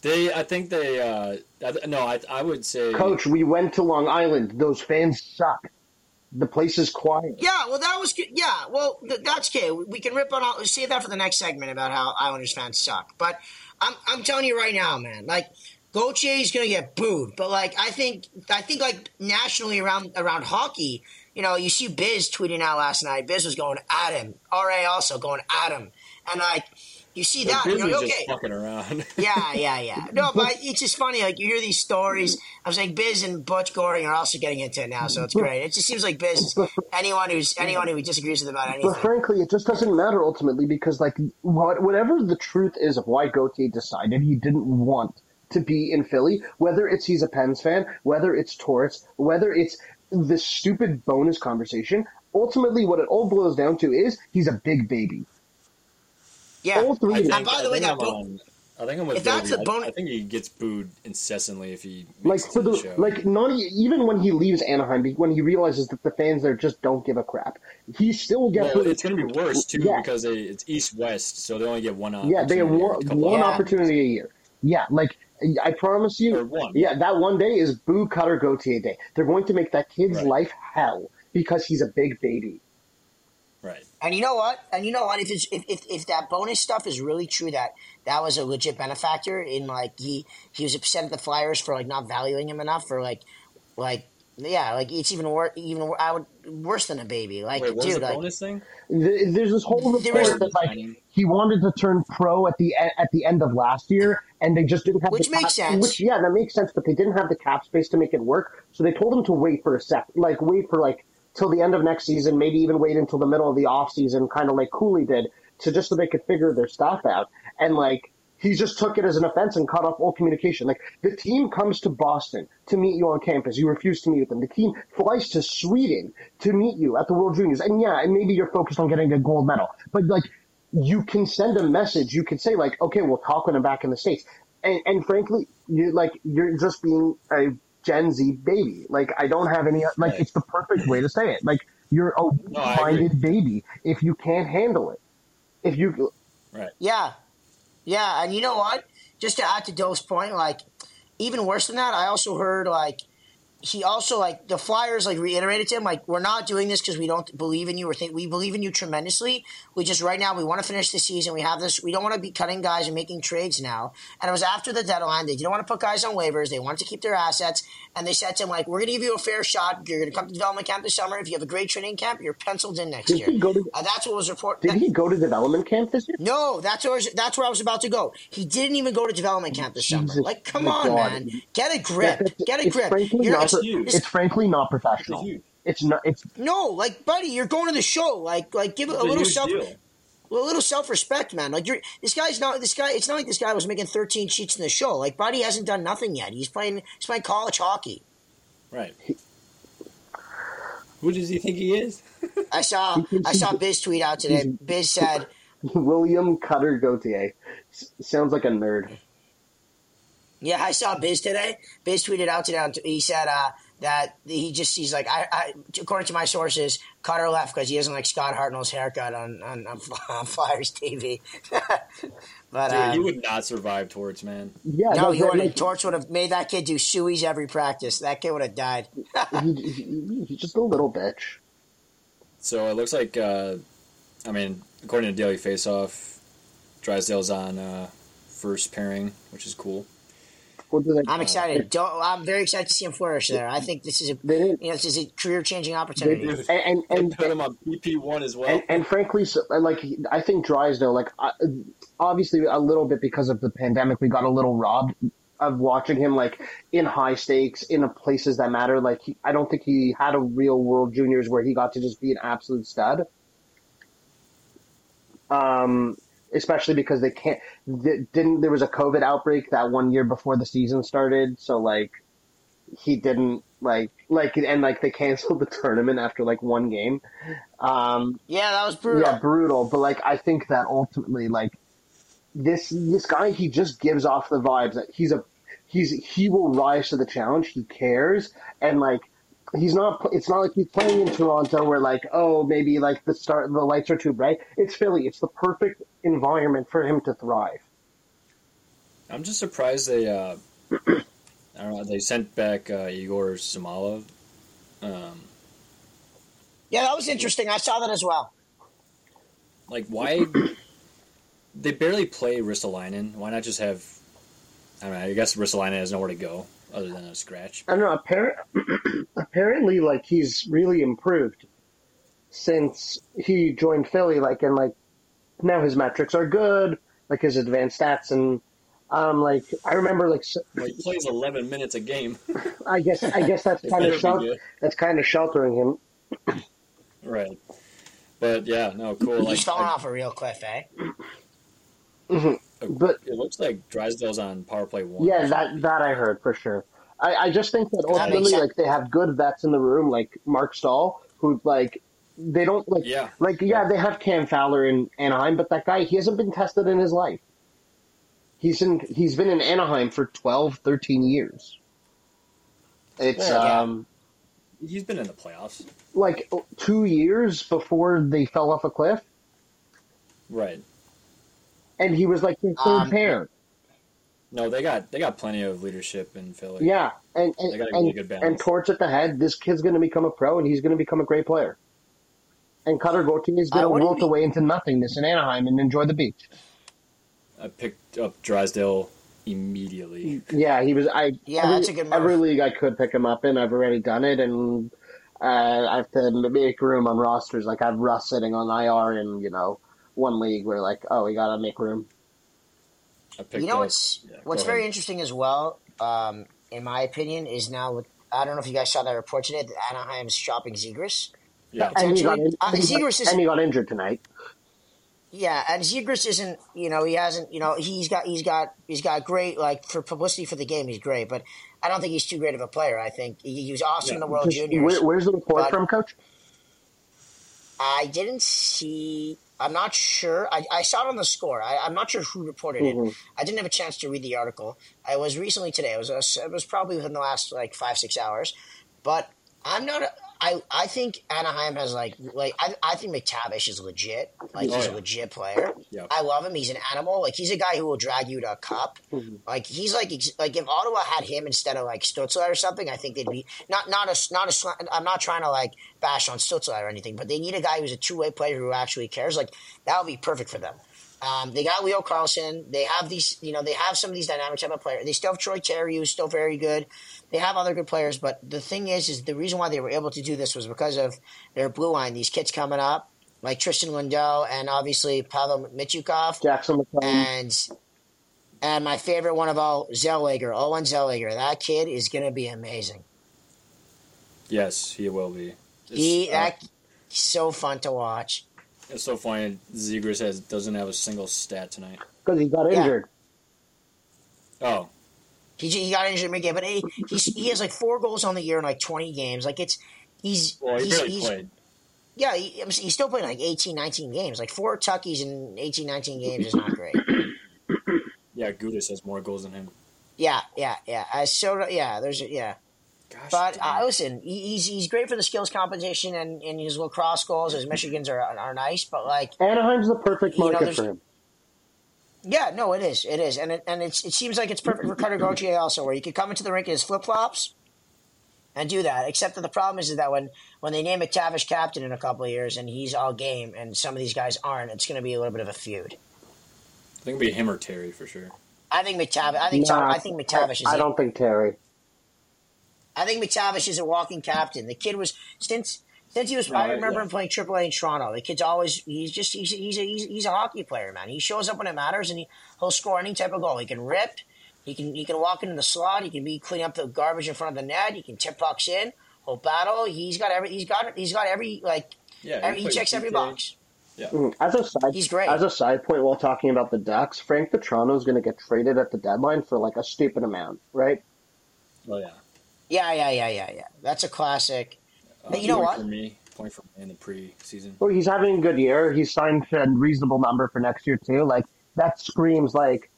They, I think they. Uh, I, no, I, I would say. Coach, we went to Long Island. Those fans suck. The place is quiet. Yeah, well, that was good. Yeah, well, th- that's okay. We can rip on all. Save that for the next segment about how Islanders fans suck. But I'm, I'm telling you right now, man. Like, Gauthier is gonna get booed. But like, I think, I think like nationally around around hockey, you know, you see Biz tweeting out last night. Biz was going at him. Ra also going at him, and like, you see that, Biz and you're was like, just okay. fucking around. Yeah, yeah, yeah. No, but it's just funny. Like you hear these stories. I was like, Biz and Butch Goring are also getting into it now, so it's great. It just seems like Biz. Anyone who's anyone who disagrees with about anything. But frankly, it just doesn't matter ultimately because, like, what, whatever the truth is of why Gauthier decided he didn't want to be in Philly, whether it's he's a Pens fan, whether it's Torts, whether it's this stupid bonus conversation, ultimately what it all boils down to is he's a big baby. Yeah. All three I think. And by I the way, think that I'm bo- on- I think I'm with If that's Billy. the I- bonus- I, think he gets booed incessantly if he Like makes it for the the show. like, not e- even when he leaves Anaheim, be- when he realizes that the fans there just don't give a crap, he still gets. well, it's going to be worse too Yeah. because they, it's East West, so they only get one. Yeah, they have opportunity one, one Yeah. opportunity a year. Yeah, like I promise you. One. Yeah, that one day is Boo Cutter Gauthier Day. They're going to make that kid's Right. life hell because he's a big baby. Right. And you know what? And you know what? If it's if, if, if that bonus stuff is really true, that that was a legit benefactor in like he he was upset at the Flyers for like not valuing him enough for like like yeah like it's even worse even wor- I would worse than a baby like Wait, what was dude the like bonus thing? Th- There's this whole There is- report that like he wanted to turn pro at the e- at the end of last year, and they just didn't have Which the cap, makes sense. Which yeah, that makes sense, but they didn't have the cap space to make it work, so they told him to wait for a sec, like wait for like till the end of next season, maybe even wait until the middle of the off season, kind of like Cooley did, to just so they could figure their stuff out, and like. He just took it as an offense and cut off all communication. Like the team comes to Boston to meet you on campus, you refuse to meet with them. The team flies to Sweden to meet you at the World Juniors, and yeah, and maybe you're focused on getting a gold medal, but like you can send a message. You can say like, okay, we'll talk when I'm back in the states. And, and frankly, you like you're just being a Gen Z baby. Like I don't have any like Right. it's the perfect way to say it. Like you're a No, I agree. minded baby if you can't handle it. If you right? Yeah. Yeah, and you know what? Just to add to Doe's point, like even worse than that, I also heard like he also like the Flyers like reiterated to him like we're not doing this because we don't believe in you or think we believe in you tremendously. We just right now we want to finish the season. We have this. We don't want to be cutting guys and making trades now. And it was after the deadline. They didn't want to put guys on waivers. They wanted to keep their assets. And they said to him like, "We're going to give you a fair shot. You're going to come to development camp this summer. If you have a great training camp, you're penciled in next did year." he go to Uh, that's what was reported. did he go to development camp this year? No, that's where that's where I was about to go. He didn't even go to development camp this summer. Like, come on, God. man, get a grip, That- get a grip. You're- not, it's- huge. it's frankly not professional. huge. It's not. It's no, like, buddy, you're going to the show. Like, like, give it a little self, deal. a little self respect, man. Like, you're this guy's not this guy. It's not like this guy was making 13 sheets in the show. Like, buddy hasn't done nothing yet. He's playing. He's playing college hockey. Right. Who does he think he is? I saw. I saw he's- Biz tweet out today. he's- Biz said. William Cutter Gauthier. Sounds like a nerd. Yeah, I saw Biz today. Biz tweeted out today. on- He said uh, that he just he's like I, I according to my sources, Cutter left because he doesn't like Scott Hartnell's haircut on on, on, on Flyers TV. but Dude, uh, he would not survive Torts, man. Yeah, no, he that- would have. Torch would have made that kid do sueys every practice. That kid would have died. he, he- he's just a little bitch. So it looks like, uh, I mean, according to Daily Faceoff, Drysdale's on uh, first pairing, which is cool. What do they- I'm excited. Don't, I'm very excited to see him flourish there. I think this is a They you know this is a career changing opportunity. And and, and and put him on BP one as well. and, and frankly, so, and, like I think Drysdale, like I, obviously a little bit because of the pandemic, we got a little robbed of watching him like in high stakes in places that matter. Like he, I don't think he had a real World Juniors where he got to just be an absolute stud. Um, especially because they can't didn't there was a COVID outbreak that one year before the season started, so like he didn't like like and like they canceled the tournament after like one game. Um, yeah, that was brutal. Yeah, brutal. But like I think that ultimately like this this guy he just gives off the vibes that he's a he's he will rise to the challenge. He cares and like he's not. It's not like he's playing in Toronto where like oh maybe like the start the lights are too bright. It's Philly. It's the perfect environment for him to thrive. I'm just surprised they. Uh, I don't know. They sent back uh, Egor Zamula. Um, yeah, that was interesting. I saw that as well. Like, why? they barely play Ristolainen. Why not just have? I don't know. I guess Ristolainen has nowhere to go other than a scratch. I don't know. Apparent, apparently, like he's really improved since he joined Philly. Like, and like now his metrics are good. Like his advanced stats and um, like I remember, like well, he plays eleven minutes a game. I guess I guess that's kind of shel- that's kind of sheltering him. right, but yeah, no, cool. He's like, falling off a real cliff, eh? Mm-hmm. But it looks like Drysdale's on power play one. Yeah, that that I heard for sure. I, I just think that ultimately, like they have good vets in the room, like Marc Staal, who like they don't like yeah like yeah they have Cam Fowler in Anaheim, but that guy he hasn't been tested in his life. He's in. He's been in Anaheim for 12, 13 years. It's yeah. um. He's been in the playoffs. Like two years before they fell off a cliff. Right. And he was like the third um, pair. No, they got they got plenty of leadership in Philly. Yeah, and and, really and, and Torts at the head. This kid's going to become a pro, and he's going to become a great player. And Cutter Gauthier is going to wilt away into nothingness in Anaheim and enjoy the beach. I picked up Drysdale immediately. Yeah, he was. I yeah, every, that's a good move. Every league I could pick him up in, I've already done it, and uh, I have to make room on rosters. Like I have Russ sitting on IR in you know one league where like oh we gotta make room. You know up, what's yeah, what's very interesting as well, um, in my opinion, is now with I don't know if you guys saw that report today that Anaheim's shopping Zegras. Yeah, and he, got, in, uh, Zegras is, and he got injured tonight. Yeah, and Zegras isn't. You know, he hasn't. You know, he's got. He's got. He's got great. Like for publicity for the game, he's great. But I don't think he's too great of a player. I think he, he was awesome yeah. in the World Just, Juniors. Where, where's the report from, Coach? I didn't see. I'm not sure. I, I saw it on the score. I, am not sure who reported mm-hmm. it. I didn't have a chance to read the article. I was recently today. It was a, it was probably within the last like five six hours. But I'm not. A, I I think Anaheim has like like I, I think McTavish is legit. Like he's oh, yeah. a legit player. Yep. I love him. He's an animal. Like he's a guy who will drag you to a cup. Mm-hmm. Like he's like like if Ottawa had him instead of like Stützle or something, I think they'd be not not a not a. I'm not trying to like bash on Stützle or anything, but they need a guy who's a two way player who actually cares. Like that would be perfect for them. Um, they got Leo Carlsson. They have these, you know, they have some of these dynamic type of players. They still have Troy Terry, who's still very good. They have other good players, but the thing is, is the reason why they were able to do this was because of their blue line. These kids coming up, like Tristan Lindell and obviously Pavel Mintyukov, Jackson McLean. and and my favorite one of all, Zellweger, Olen Zellweger. That kid is going to be amazing. Yes, he will be. he uh, that, so fun to watch. It's so funny. Zegras has doesn't have a single stat tonight because he got injured. Yeah. Oh, he, he got injured in mid game, but he, he has like four goals on the year in like twenty games. Like it's he's well, he he's, he's played. Yeah, he, he's still playing like 18, 19 games. Like four Tuckies in 18, 19 games is not great. yeah, Gudas has more goals than him. Yeah, yeah, yeah. I so yeah. There's yeah. Gosh, but uh, listen, he's he's great for the skills competition and, and his lacrosse goals. His Michigans are are nice, but like Anaheim's the perfect market you know, for him. Yeah, no, it is, it is, and it and it's, it seems like it's perfect for Cutter Gauthier also, where you could come into the rink in his flip flops and do that. Except that the problem is, is that when when they name McTavish captain in a couple of years and he's all game, and some of these guys aren't, it's going to be a little bit of a feud. I think it'll be him or Terry for sure. I think McTavish. I think nah, I think McTavish is. I don't think Terry. I think McTavish is a walking captain. The kid was since since he was. Right, I remember yeah. him playing AAA in Toronto. The kid's always. He's just. He's he's a, he's, he's a hockey player, man. He shows up when it matters, and he he'll score any type of goal. He can rip. He can he can walk into the slot. He can be cleaning up the garbage in front of the net. He can tip pucks in. Whole battle. He's got every. He's got. He's got every like. Yeah, every, he plays checks every PK. box. Mm, As a side, He's great. As a side point, while talking about the Ducks, Frank Vatrano is going to get traded at the deadline for like a stupid amount, right? Oh yeah. Yeah, yeah, yeah, yeah, yeah. That's a classic. Uh, But you know point what? For me, point for me in the preseason. Well, he's having a good year. He's signed a reasonable number for next year too. Like that screams like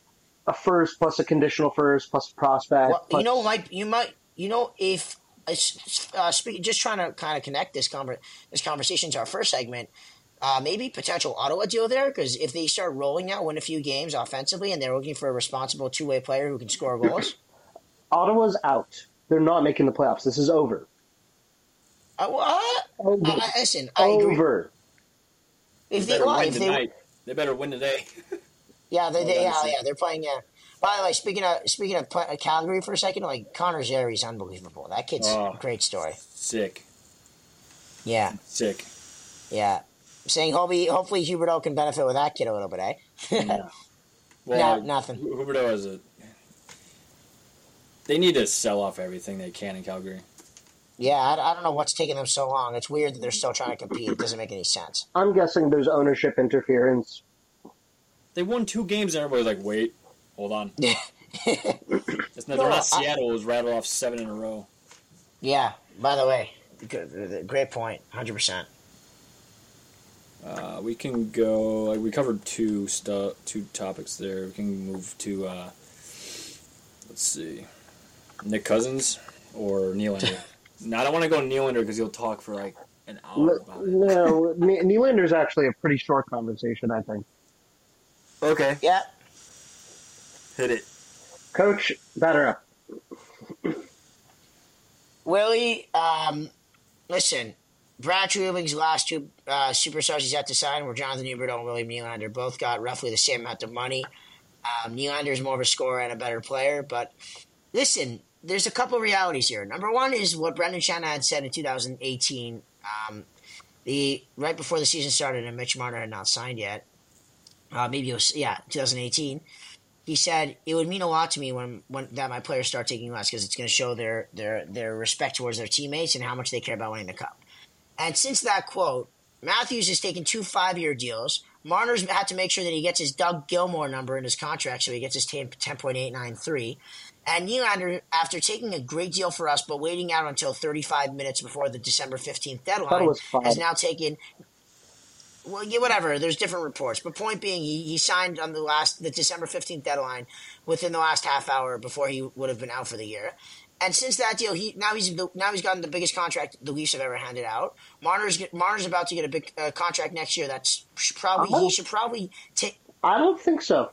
a first plus a conditional first plus a prospect. Well, you know, might you might you know if uh, speak, just trying to kind of connect this conver- this conversation to our first segment. Uh, maybe potential Ottawa deal there because if they start rolling now, win a few games offensively, and they're looking for a responsible two way player who can score goals. Ottawa's out. They're not making the playoffs. This is over. Uh, what? Over. Uh, listen, I agree. over. If They they, better win if they, tonight. They better win today. yeah, they, Well they yeah, yeah, they're playing. Yeah. By the way, speaking of speaking of Calgary for a second, like Connor Zary's unbelievable. That kid's Oh. a great story. Sick, Yeah, sick. yeah. Saying hopefully, hopefully Huberdeau can benefit with that kid a little bit, eh? No. Well, No, nothing. Hu- Huberdeau is a. They need to sell off everything they can in Calgary. Yeah, I, I don't know what's taking them so long. It's weird that they're still trying to compete. It doesn't make any sense. I'm guessing there's ownership interference. They won two games, and everybody's like, "Wait, hold on." Yeah. It's not, No, they're I- not Seattle. It was rattled off seven in a row. yeah. By the way, good, great point. Hundred percent. Uh, we can go. Like, we covered two stu- two topics there. We can move to. Uh, let's see, Nick Cousins or Nylander. no, I don't want to go Nylander because he'll talk for like an hour about it. No, Ne- Nylander's actually a pretty short conversation, I think. Okay, Yeah. hit it. Coach, batter up. Willie, um, listen, Brad Treliving's last two uh, superstars he's had to sign were Jonathan Huberdeau and William Nylander. Both got roughly the same amount of money. Um, Nylander is more of a scorer and a better player, but listen, there's a couple realities here. Number one is what Brendan Shanahan had said in 2018, um, the right before the season started and Mitch Marner had not signed yet. Uh, maybe it was yeah, 2018 he said it would mean a lot to me when, when that my players start taking less because it's going to show their their their respect towards their teammates and how much they care about winning the cup. And since that quote, Matthews has taken two five year deals. Marner's had to make sure that he gets his Doug Gilmour number in his contract, so he gets his 10, 10.893. And Nylander, after taking a great deal for us, but waiting out until 35 minutes before the December 15th I thought it deadline, has now taken well, yeah, whatever. There's different reports, but point being, he, he signed on the last the December fifteenth deadline within the last half hour before he would have been out for the year. And since that deal, he now he's the, now he's gotten the biggest contract the Leafs have ever handed out. Marner's Marner's about to get a big uh, contract next year. That's probably he should probably take. I don't think so.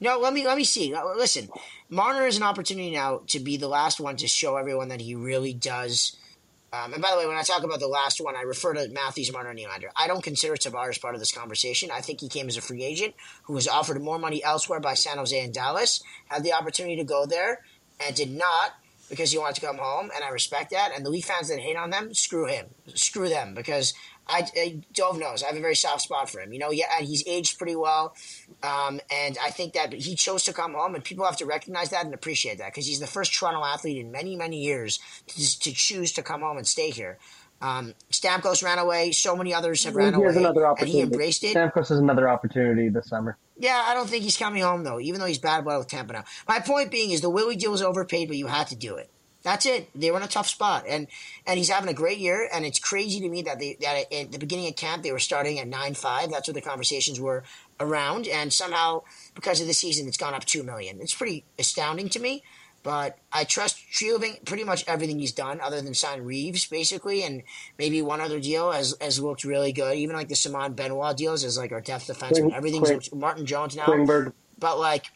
No, let me let me see. Listen, Marner is an opportunity now to be the last one to show everyone that he really does. Um, and by the way, when I talk about the last one, I refer to Matthews, Marner, and Nylander. I don't consider Tavares part of this conversation. I think he came as a free agent who was offered more money elsewhere by San Jose and Dallas, had the opportunity to go there, and did not because he wanted to come home, and I respect that. And the Leaf fans that hate on them, screw him, screw them, because I, I Dove knows I have a very soft spot for him. You know, yeah, and he's aged pretty well. Um, and I think that he chose to come home, and people have to recognize that and appreciate that because he's the first Toronto athlete in many, many years to, to choose to come home and stay here. Um, Stamkos ran away. So many others have ran away. he has away, another and opportunity. he embraced it. Stamkos has another opportunity this summer. Yeah, I don't think he's coming home though, even though he's bad blood with Tampa now. My point being is the Willie deal was overpaid, but you had to do it. That's it. They were in a tough spot, and and he's having a great year. And it's crazy to me that they that at the beginning of camp they were starting at nine five. That's what the conversations were around, and somehow because of the season, it's gone up two million. It's pretty astounding to me. But I trust Treliving pretty much everything he's done, other than sign Reaves, basically, and maybe one other deal has, has looked really good. Even like the Simon Benoit deals is like our depth. Kling- Everything's looked- Martin Jones now. Klingberg. But like,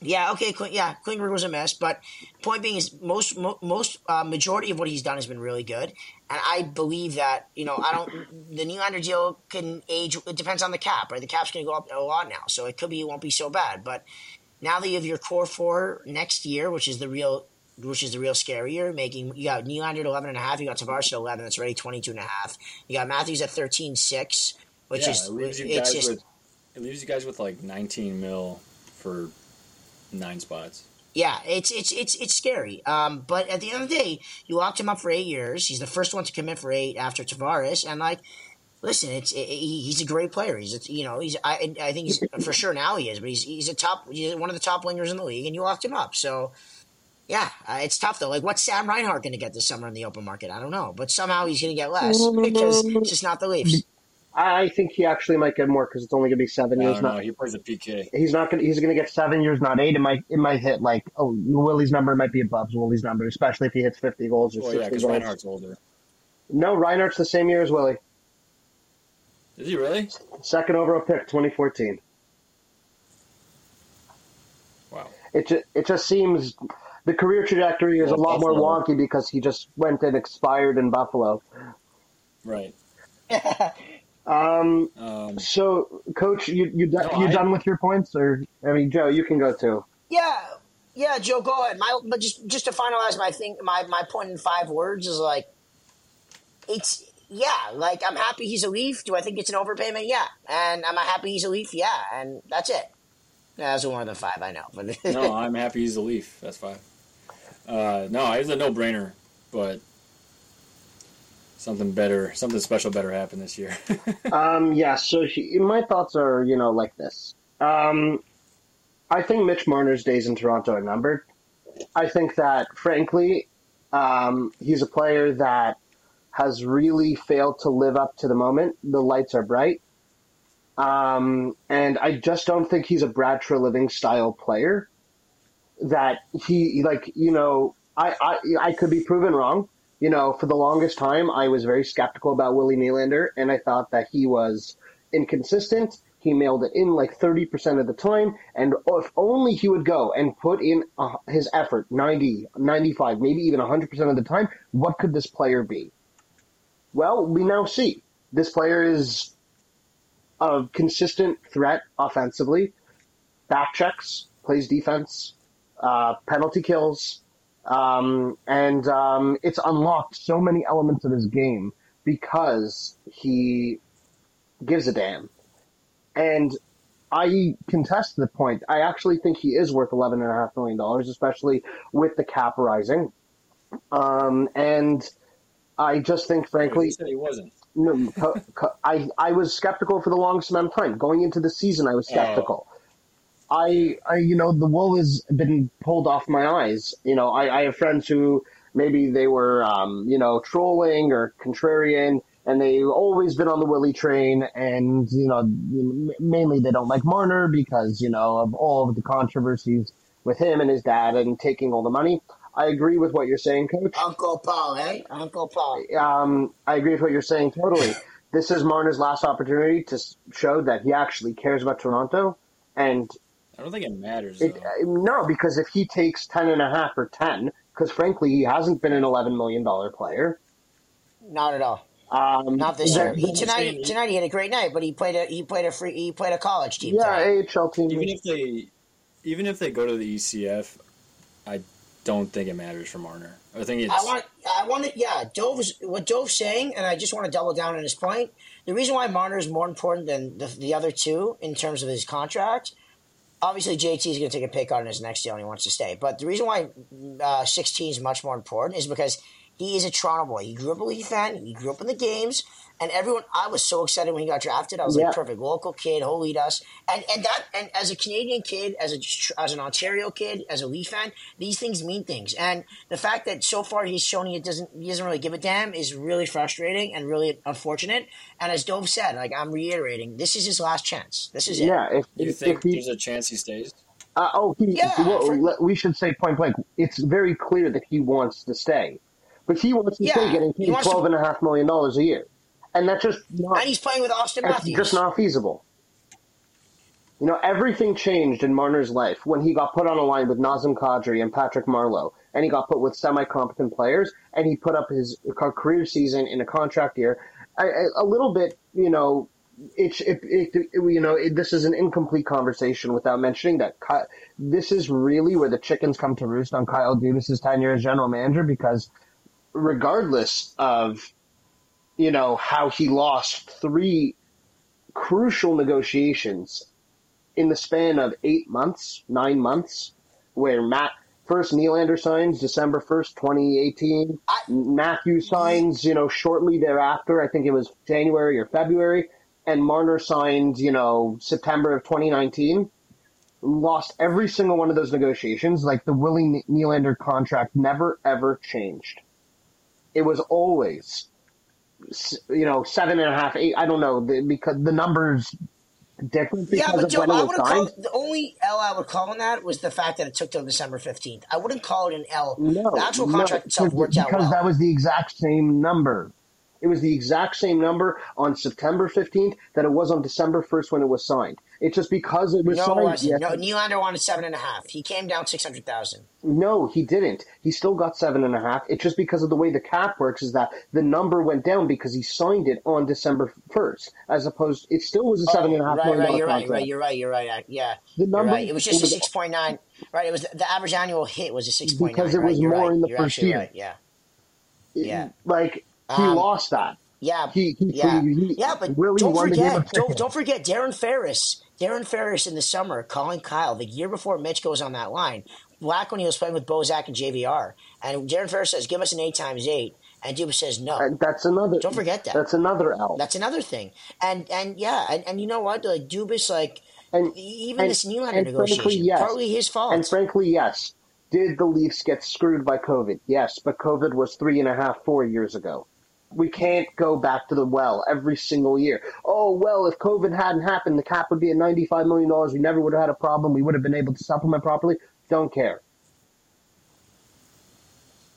yeah, okay, yeah, Klingberg was a mess. But point being is most mo- most uh, majority of what he's done has been really good, and I believe that you know I don't the Nylander deal can age. It depends on the cap, right? The cap's going to go up a lot now, so it could be it won't be so bad. But now that you have your core four next year, which is the real. Which is the real scary year, making you got Nylander at eleven and a half, you got Tavares at eleven, that's already twenty two and a half. You got Matthews at thirteen six, which yeah, is it leaves you it's guys just with it leaves you guys with like 19 mil for nine spots. Yeah, it's it's it's it's scary. Um, but at the end of the day, you locked him up for eight years. He's the first one to commit for eight after Tavares, and like, listen, it's it, he's a great player. He's a, you know he's I I think he's for sure now he is, but he's he's a top he's one of the top wingers in the league, and you locked him up. So yeah, uh, it's tough though. Like, what's Sam Reinhart going to get this summer in the open market? I don't know, but somehow he's going to get less because it's just not the Leafs. I think he actually might get more because it's only going to be seven years. don't know. He plays a PK. he's not going. to He's going to get seven years, not eight. It might it might hit like oh Willie's number might be above Willie's number, especially if he hits fifty goals or Well, yeah, because goals. Reinhart's older. No, Reinhart's the same year as Willie. Is he really? Second overall pick, twenty fourteen. Wow. It just, it just seems the career trajectory is Well, a lot more wonky because he just went and expired in Buffalo. Right. Um, Um, so, Coach, you you done, No, you I- done with your points, or I mean, Joe, you can go too. Yeah, yeah, Joe, go ahead. My, but just just to finalize my thing, my my point in five words is like, it's yeah, like I'm happy he's a Leaf. Do I think it's an overpayment? Yeah, and I'm I happy he's a Leaf? Yeah, and that's it. That's one of the five I know, but no, I'm happy he's a Leaf. That's five. Uh, no, it's a no-brainer, but something better, something special better happen this year. Um, yeah, so my thoughts are, you know, like this. Um, I think Mitch Marner's days in Toronto are numbered. I think that, frankly, um, he's a player that has really failed to live up to the moment. The lights are bright. Um, and I just don't think he's a Brad Treliving style player. That he, like, you know, I, I, I could be proven wrong you know, for the longest time, I was very skeptical about Willie Nylander, and I thought that he was inconsistent. He mailed it in like 30% of the time, and if only he would go and put in uh, his effort 90, 95, maybe even 100% of the time, what could this player be? Well, we now see. This player is a consistent threat offensively, back checks, plays defense, uh, penalty kills, um, and um, it's unlocked so many elements of his game because he gives a damn. And I contest the point. I actually think he is worth eleven and a half million dollars, especially with the cap rising. Um, and I just think, frankly, he said he wasn't. no, I I was skeptical for the longest amount of time. Going into the season, I was skeptical. I, I, you know, the wool has been pulled off my eyes. You know, I, I have friends who maybe they were, um, you know, trolling or contrarian, and they've always been on the Willie train. And you know, mainly they don't like Marner because you know of all of the controversies with him and his dad and taking all the money. I agree with what you're saying, Coach Uncle Paul, eh? Uncle Paul. um, I agree with what you're saying totally. this is Marner's last opportunity to show that he actually cares about Toronto. And don't think it matters. it, no, because if he takes 10 and a half or 10, because frankly, he hasn't been an $11 million player. Not at all. Um, Not this year. He, tonight, tonight he had a great night, but he played a he played a free he played a college team. yeah, tonight. AHL team. even if they, even if they go to the ECF, I don't think it matters for Marner. I think it's. I want, I want to, yeah. Dove's what Dove's saying, and I just want to double down on his point. The reason why Marner is more important than the, the other two in terms of his contract, obviously JT is going to take a cut on his next deal and he wants to stay. But the reason why uh, 16 is much more important is because he is a Toronto boy. He grew up a Leaf fan. He grew up in the games, and everyone. I was so excited when he got drafted. I was Yeah. like, perfect local kid. He'll lead us. And and that and as a Canadian kid, as a as an Ontario kid, as a Leaf fan, these things mean things. And the fact that so far he's shown he doesn't he doesn't really give a damn is really frustrating and really unfortunate. And as Dove said, like I'm reiterating, this is his last chance. This is it. Yeah, if, you if, think if he, there's a chance he stays? uh, oh, he, Yeah, well, for- we should say point blank. It's very clear that he wants to stay, but he wants to Yeah, stay getting he paid wants to- twelve and a half million dollars a year, and that's just not And he's playing with Austin It's Matthews. just not feasible. You know, everything changed in Marner's life when he got put on a line with Nazem Kadri and Patrick Marleau, and he got put with semi-competent players, and he put up his career season in a contract year. I, I, a little bit, you know, it, it, it, it you know, it, this is an incomplete conversation without mentioning that Ky- this is really where the chickens come to roost on Kyle Dubas's tenure as general manager because regardless of you know how he lost three crucial negotiations in the span of eight months, nine months. where Matt first Nylander signs December first, twenty eighteen. Matthew signs, you know, shortly thereafter. I think it was January or February, and Marner signed, you know, September of twenty nineteen. Lost every single one of those negotiations. Like the Willie Nylander contract never ever changed. It was always, you know, seven and a half, eight. I don't know the- because the numbers different because Yeah, but of Joe, when it I was would have signed. the only L I would call on that was the fact that it took till December fifteenth. I wouldn't call it an L. No, the actual no, contract itself because- worked out because well. that was the exact same number. It was the exact same number on September 15th that it was on December 1st when it was signed. It's just because it was no, it signed. wasn't. yeah. No, Nylander wanted seven and a half. He came down six hundred thousand. No, he didn't. He still got seven and a half. It's just because of the way the cap works is that the number went down because he signed it on December 1st, as opposed, it still was a seven and a half Oh, right, right, you're right, contract. right, you're right, you're right. Yeah, The number right. It was just a was- six point nine. Right, it was the, average annual hit was a six point nine. Because it right, was you're more right. in the first year. Right. Yeah, Yeah. Like, he Um, lost that. Yeah, He, he, yeah, he, yeah. But really don't won the game forget, don't, don't forget Darren Ferris. Darren Ferris in the summer calling Kyle the year before Mitch goes on that line. Black when he was playing with Bozak and JVR, and Darren Ferris says, "Give us an eight times eight," and Dubas says, "No." And that's another. Don't forget that. That's another L. That's another thing. And and yeah, and, and you know what? Like Dubas, like And even and- this Nylander and frankly, negotiation, yes. partly his fault. And frankly, yes. Did the Leafs get screwed by COVID? Yes, but COVID was three and a half, four years ago. We can't go back to the well every single year. Oh, well, if COVID hadn't happened, the cap would be at $95 million. We never would have had a problem. We would have been able to supplement properly. Don't care.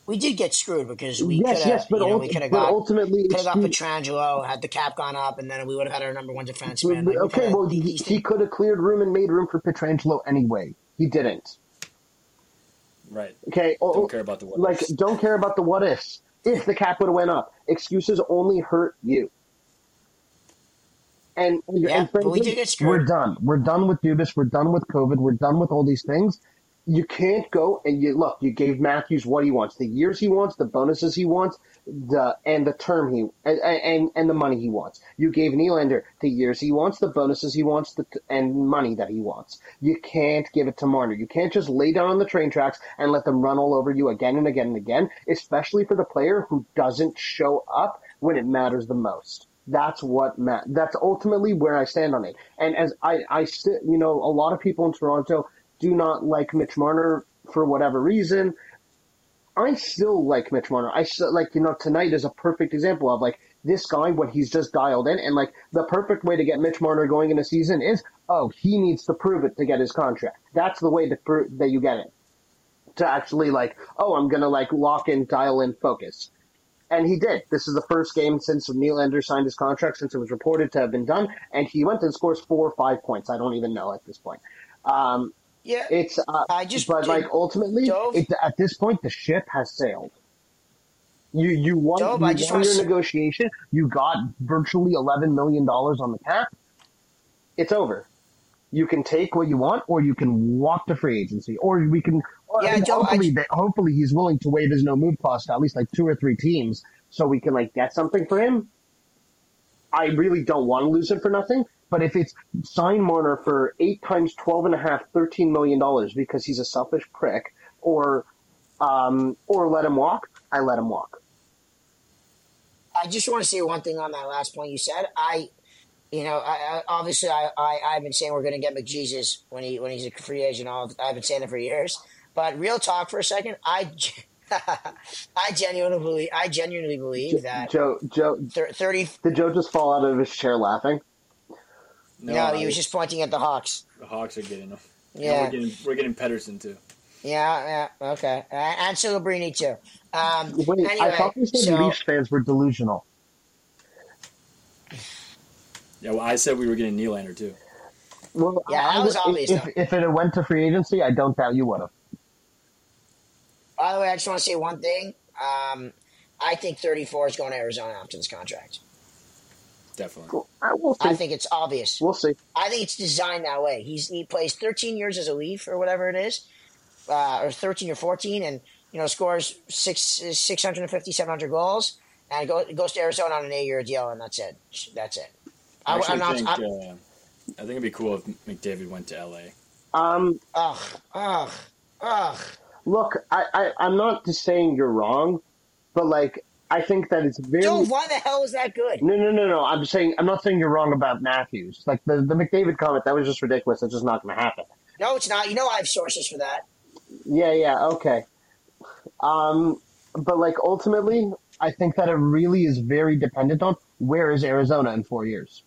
we did get screwed because we yes, could have, yes, but, you know, ult- we could have but got ultimately, could have got Pietrangelo had the cap gone up, and then we would have had our number one defenseman. Like, okay, coulda- well, these he, he could have cleared room and made room for Pietrangelo anyway. He didn't. Right. Okay, oh, Don't oh, care about the what like ifs. don't care about the what ifs. If the cap would have went up, excuses only hurt you. And, Yeah, and we frankly, screwed. we're done. We're done with Dubas. We're done with COVID. We're done with all these things. You can't go and you look. You gave Matthews what he wants, the years he wants, the bonuses he wants, the and the term he and and, and the money he wants. You gave Nylander the years he wants, the bonuses he wants, the, and money that he wants. You can't give it to Marner. You can't just lay down on the train tracks and let them run all over you again and again and again, especially for the player who doesn't show up when it matters the most. That's what ma- That's ultimately where I stand on it. And as I, I you know, a lot of people in Toronto do not like Mitch Marner for whatever reason. I still like Mitch Marner. I still like, you know, tonight is a perfect example of like this guy, what he's just dialed in. And like the perfect way to get Mitch Marner going in a season is, oh, he needs to prove it to get his contract. That's the way to that you get it. To actually like, oh, I'm going to like lock in, dial in, focus. And he did. This is the first game since Nylander signed his contract, since it was reported to have been done. And he went and scores four or five points. I don't even know at this point. Um, yeah, it's, uh, I just but like ultimately, Dove? it, at this point, the ship has sailed. You you won, Dove, you I just won your negotiation. You got virtually eleven million dollars on the cap. It's over. You can take what you want, or you can walk to free agency, or we can. Or, Yeah, and Joe, I hopefully, just- they, hopefully he's willing to waive his no move clause to at least like two or three teams, so we can like get something for him. I really don't want to lose him for nothing. But if it's sign Marner for eight times twelve and a half, thirteen million dollars because he's a selfish prick, or um, or let him walk, I let him walk. I just want to say one thing on that last point you said. I, you know, I, I obviously I, I I've been saying we're going to get McJesus when he when he's a free agent. All I've been saying it for years. But real talk for a second, I, I genuinely believe I genuinely believe that Joe, Joe, thir- thirty. did Joe just fall out of his chair laughing? No, he was just pointing at the Hawks. the Hawks are getting them. And Yeah, we're getting we're getting Pedersen too. yeah, yeah. Okay, and Celebrini too. Um, Wait, I anyway, thought you said so Leafs fans were delusional. Yeah, well, I said we were getting Nylander too. Well, Yeah, I- that was if, obvious, If, if it had went to free agency, I don't doubt you would have. By the way, I just want to say one thing. Um, I think thirty four is going to Arizona after this contract. Definitely. Well, I- we'll see. I think it's obvious. we'll see. I think it's designed that way. He's he plays 13 years as a Leaf or whatever it is, uh, or 13 or 14, and you know scores six 650, 700 goals, and go, goes to Arizona on an eight-year deal, and that's it. That's it. I I, I'm not. think I'm, uh, I think it'd be cool if McDavid went to LA. Um, ugh, ugh. Ugh. Look, I, I I'm not just saying you're wrong, but like I think that it's very. Dude, why the hell is that good? No, no, no, no. I'm saying I'm not saying you're wrong about Matthews. Like the the McDavid comment, that was just ridiculous. It's just not going to happen. No, it's not. You know I have sources for that. Yeah, yeah, okay. Um, but like ultimately, I think that it really is very dependent on where is Arizona in four years.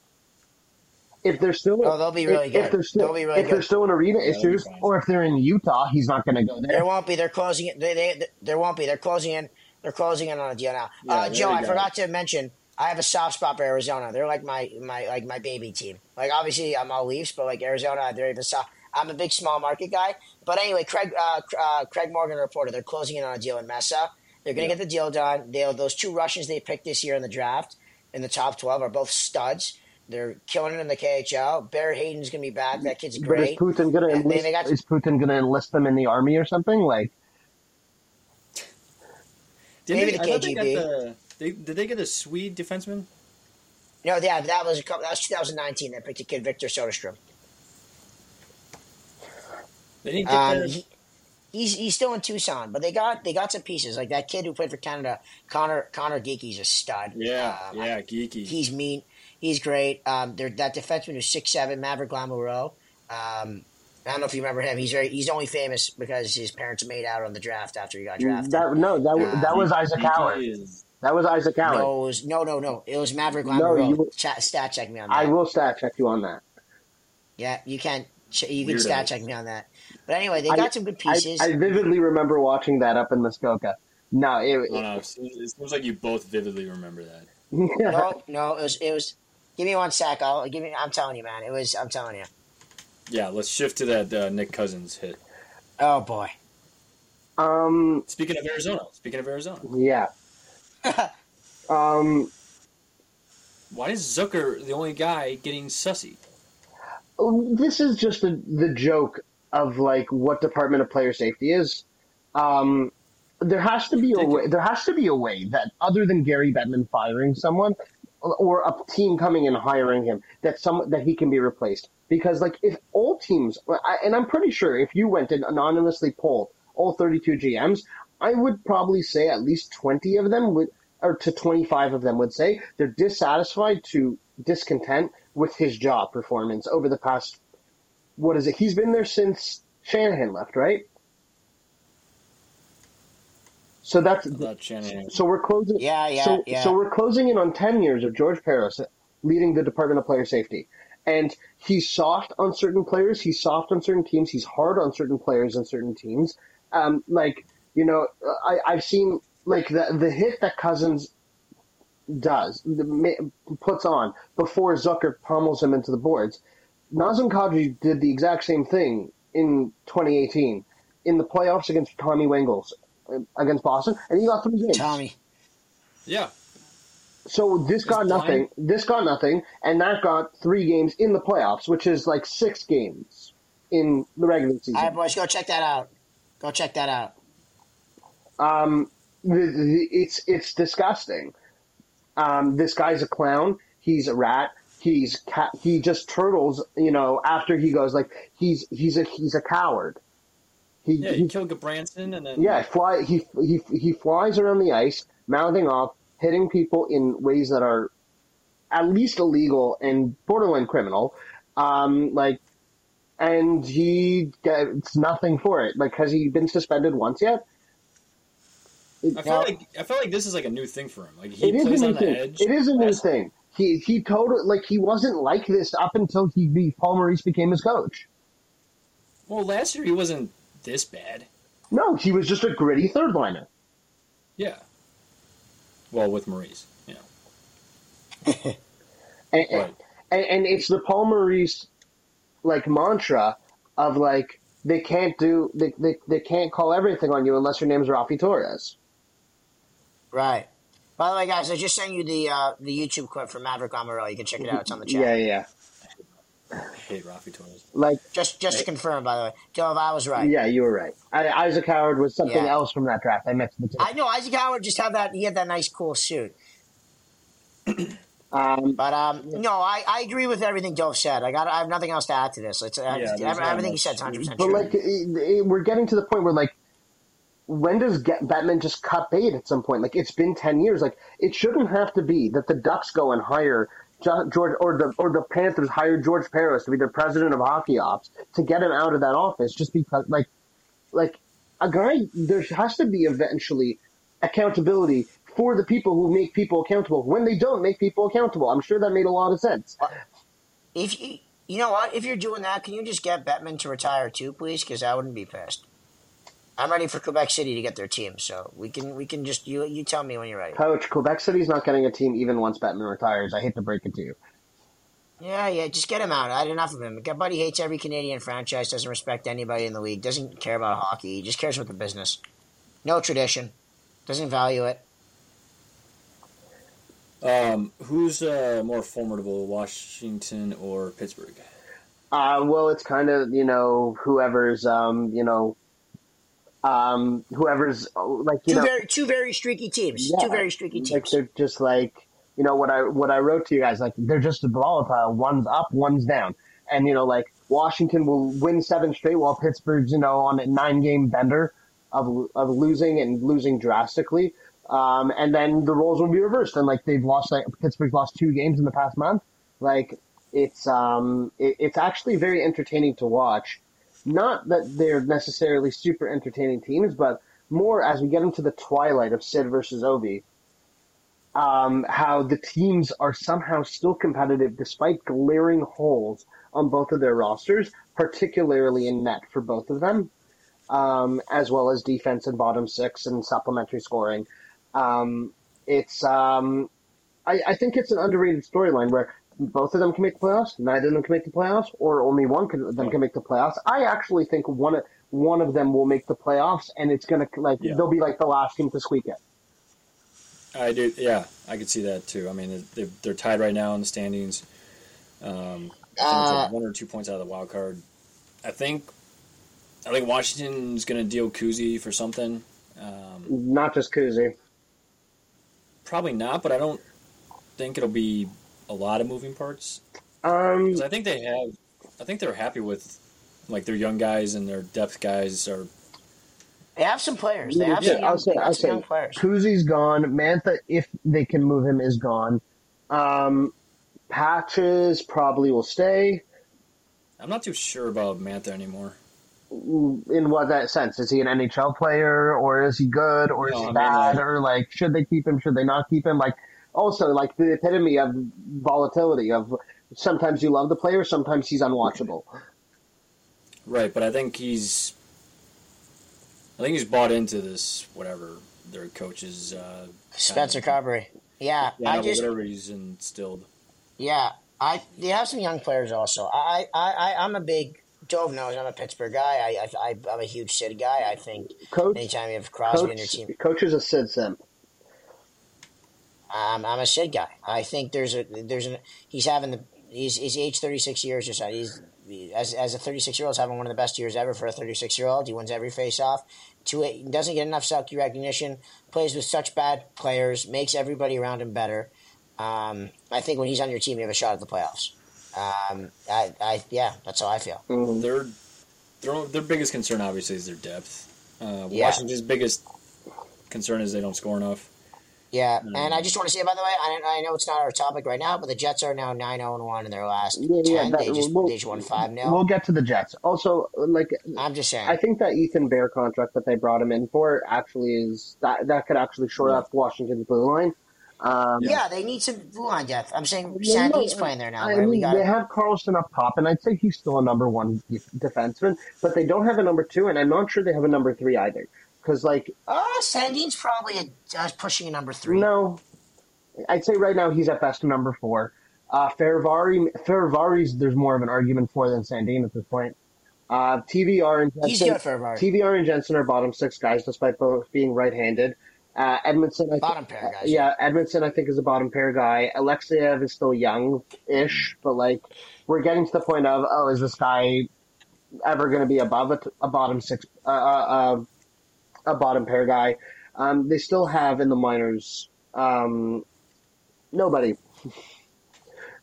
If they're still, Oh, they'll be really if, good. if they're still, They'll be really if they're good. still in arena they'll issues, or if they're in Utah, he's not going to go There there. won't be. They're closing it. They, they, there won't be. They're closing in. They're closing in on a deal now. Yeah, uh, Joe, I forgot to mention. I have a soft spot for Arizona. They're like my my like my baby team. Like obviously I'm all Leafs, but like Arizona, they're even soft. I'm a big small market guy. But anyway, Craig uh, uh, Craig Morgan reported they're closing in on a deal in Mesa. They're going to Yeah. get the deal done. They those two Russians they picked this year in the draft in the top twelve are both studs. They're killing it in the KHL. Barrett Hayton's going to be back. That kid's But is great. Putin going to enlist? they got- is Putin going to enlist them in the army or something? Like, Didn't Maybe they, the I thought they KGB. the, they, did they get a Swede defenseman? No, yeah, that was a couple. That was 2019. They picked a kid, Victor Soderstrom. They didn't get Um, the, he, he's he's still in Tucson, but they got they got some pieces like that kid who played for Canada, Connor Connor Geekie's a stud. yeah, Um, yeah, Geekie. he's mean. He's great. Um, there that defenseman who's six seven, Maverick Lamoureux. Um, I don't know if you remember him. He's very he's only famous because his parents made out on the draft after he got drafted. that no, that Uh, that was Isaac Howard. That was Isaac Howard. no, was, no, no, no. It was Maverick No, Lamoureux. you- Chat, stat check me on that. I will stat check you on that. Yeah, you can. ch- You can Weirdo. stat check me on that. But anyway, they got I- some good I, pieces. I vividly remember watching that up in Muskoka. No, it, Oh, no, it seems it seems like you both vividly remember that. no, no, it was it was. Give me one sec. I'll give me. I'm telling you, man. It was. I'm telling you. Yeah, let's shift to that uh, Nick Cousins hit. Oh boy. um, Speaking of Arizona, speaking of Arizona, yeah. Um, why is Zucker the only guy getting sussy? this is just the the joke of like what Department of Player Safety is. Um, there has to be a way. There has to be a way that other than Gary Bettman firing someone or a team coming and hiring him that some that he can be replaced. Because like if all teams, and I'm pretty sure if you went and anonymously polled all 32 GMs, I would probably say at least 20 of them would, or to 25 of them would say they're dissatisfied to discontent with his job performance over the past. What is it? He's been there since Shanahan left, right? So that's so we're closing. Yeah, yeah, so, yeah. so we're closing in on ten years of George Parros leading the Department of Player Safety, and he's soft on certain players. He's soft on certain teams. He's hard on certain players and certain teams. Um, like you know, I, I've seen like the the hit that Cousins does the, puts on before Zucker pummels him into the boards. Nazem Kadri did the exact same thing in 2018 in the playoffs against Tommy Wingels against Boston, and he got three games. Tommy. Yeah, So this got It's nothing. This got nothing, and that got three games in the playoffs, which is like six games in the regular season. All right, boys, go check that out. Go check that out. Um, the, the, it's it's disgusting. Um, this guy's a clown. He's a rat. He's ca- he just turtles. You know, after he goes like he's he's a he's a coward. He, yeah. he killed Gudbranson and then yeah fly he he he flies around the ice, mouthing off, hitting people in ways that are at least illegal and borderline criminal. Um, like, and he gets nothing for it. Like, has he been suspended once yet? I feel like I feel like this is like a new thing for him. Like he It is plays a new on the thing. edge. It is a new thing. He he totally like he wasn't like this up until he Paul Maurice became his coach. Well, last year he wasn't this bad. No, he was just a gritty third liner. Yeah. Well, with Maurice, yeah. And, Right. and, and it's the Paul Maurice like mantra of like they can't do they, they, they can't call everything on you unless your name's Raffi Torres. Right. By the way, guys, I just sent you the uh, the YouTube clip from Maverick Lamoureux. You can check it out. It's on the chat. Yeah, yeah. I hate Raffi Torres. Like Just just to confirm, by the way, Joe, if I was right. yeah, you were right. I, Isaac Howard was something Yeah. else from that draft. I mixed the two. I know Isaac Howard just had that. He had that nice, cool suit. Um, But um, no, I, I agree with everything Dove said. I got I have nothing else to add to this. It's uh, Yeah, there's not everything he much. said is hundred percent but true. like, it, it- we're getting to the point where like, when does get Bettman just cut bait at some point? Like, it's been ten years. Like, it shouldn't have to be that the Ducks go and hire Jo- George or the or the Panthers hired George Parros to be the president of hockey ops to get him out of that office just because like like a guy there has to be eventually accountability for the people who make people accountable when they don't make people accountable. I'm sure that made a lot of sense. Uh, if you you know what, if you're doing that, can you just get Bettman to retire too, please? Because I wouldn't be pissed. I'm ready for Quebec City to get their team, so we can we can just you you tell me when you're ready. Coach, Quebec City's not getting a team even once Bettman retires. I hate to break it to you. Yeah, yeah, just get him out. I had enough of him. My buddy hates every Canadian franchise, doesn't respect anybody in the league, doesn't care about hockey, he just cares about the business. No tradition, doesn't value it. Um, who's uh, more formidable, Washington or Pittsburgh? Uh, well, it's kind of you know whoever's um you know um whoever's like you Two know very two very streaky teams. Yeah, two very streaky like teams. they're just like you know what I what I wrote to you guys like they're just volatile. One's up, one's down, and you know like Washington will win seven straight while Pittsburgh's you know on a nine game bender of of losing and losing drastically. Um, and then the roles will be reversed, and like they've lost like Pittsburgh's lost two games in the past month. Like it's um it, it's actually very entertaining to watch. Not that they're necessarily super entertaining teams, but more as we get into the twilight of Sid versus Ovi um, how the teams are somehow still competitive despite glaring holes on both of their rosters, particularly in net for both of them, um, as well as defense and bottom six and supplementary scoring. Um, it's um, I, I think it's an underrated storyline where both of them can make the playoffs, neither of them can make the playoffs, or only one can, of them can make the playoffs. I actually think one of one of them will make the playoffs, and it's gonna like Yeah. they'll be like the last team to squeak it. I do. Yeah, I could see that too. I mean, they're, they're tied right now in the standings. Um, I think it's Uh, like one or two points out of the wild card. I think. I think Washington's going to deal Kuzi for something. Um, Not just Kuzi. probably not, but I don't think it'll be a lot of moving parts. Um, 'Cause I think they have. I think they're happy with like their young guys and their depth guys are. They have some players. They have Yeah, some, young, I'll say- have I'll some say. young players. Kuzi's gone. Mantha, if they can move him, is gone. Um, Patches probably will stay. I'm not too sure about Mantha anymore. In what that sense? Is he an NHL player, or is he good, or is he I mean, bad, like- or like should they keep him? Should they not keep him? Like also like the epitome of volatility of sometimes you love the player, sometimes he's unwatchable. Right, but I think he's. I think he's bought into this whatever their coaches. Uh, Spencer kind Carberry. Yeah, Yeah, I no, just whatever he's instilled. yeah. I they have some young players also. I I, I I'm a big Dove knows I'm a Pittsburgh guy. I, I I- I'm a huge Sid guy. I think Coach, anytime you have Crosby in your team, coach is a Sid simp. Um, I'm a Sid guy. I think there's a there's an he's having the he's he's age 36 years or so. He's as as a 36 year old, he's having one of the best years ever for a 36 year old. He wins every face off. Two he doesn't get enough Selke recognition. Plays with such bad players. Makes everybody around him better. Um, I think when he's on your team, you have a shot at the playoffs. Um, I, I yeah, that's how I feel. Their their their biggest concern obviously is their depth. Uh, Yeah. Washington's biggest concern is they don't score enough. Yeah, Mm. and I just want to say, by the way, I, I know it's not our topic right now, but the Jets are now 9 0 1 in their last Yeah, yeah, 10. that- they, just, we'll- they just won 5 0. We'll get to the Jets. Also, like I'm just saying. I think that Ethan Bear contract that they brought him in for actually is that that could actually shore Yeah. up Washington's blue line. Um, Yeah, they need some blue line depth. I'm saying Yeah, no, playing there now. I right? mean, they have Carlson up top, and I'd say he's still a number one defenseman, but they don't have a number two, and I'm not sure they have a number three either. Because, like, Sandin's probably a, uh, pushing a number three. no, I'd say right now he's at best a number four. Uh, Fehervary, Fehervary's there's more of an argument for than Sandin at this point. Uh, TVR and Jensen, good for a bar. TVR and Jensen are bottom six guys, despite both being right-handed. Uh, Edmundson, I Bottom think, pair guys. yeah, Edmundson, I think is a bottom pair guy. Alexeyev is still young-ish, but like we're getting to the point of, oh, is this guy ever going to be above a, a bottom six, uh, uh, uh, a bottom pair guy? Um, they still have in the minors um, nobody.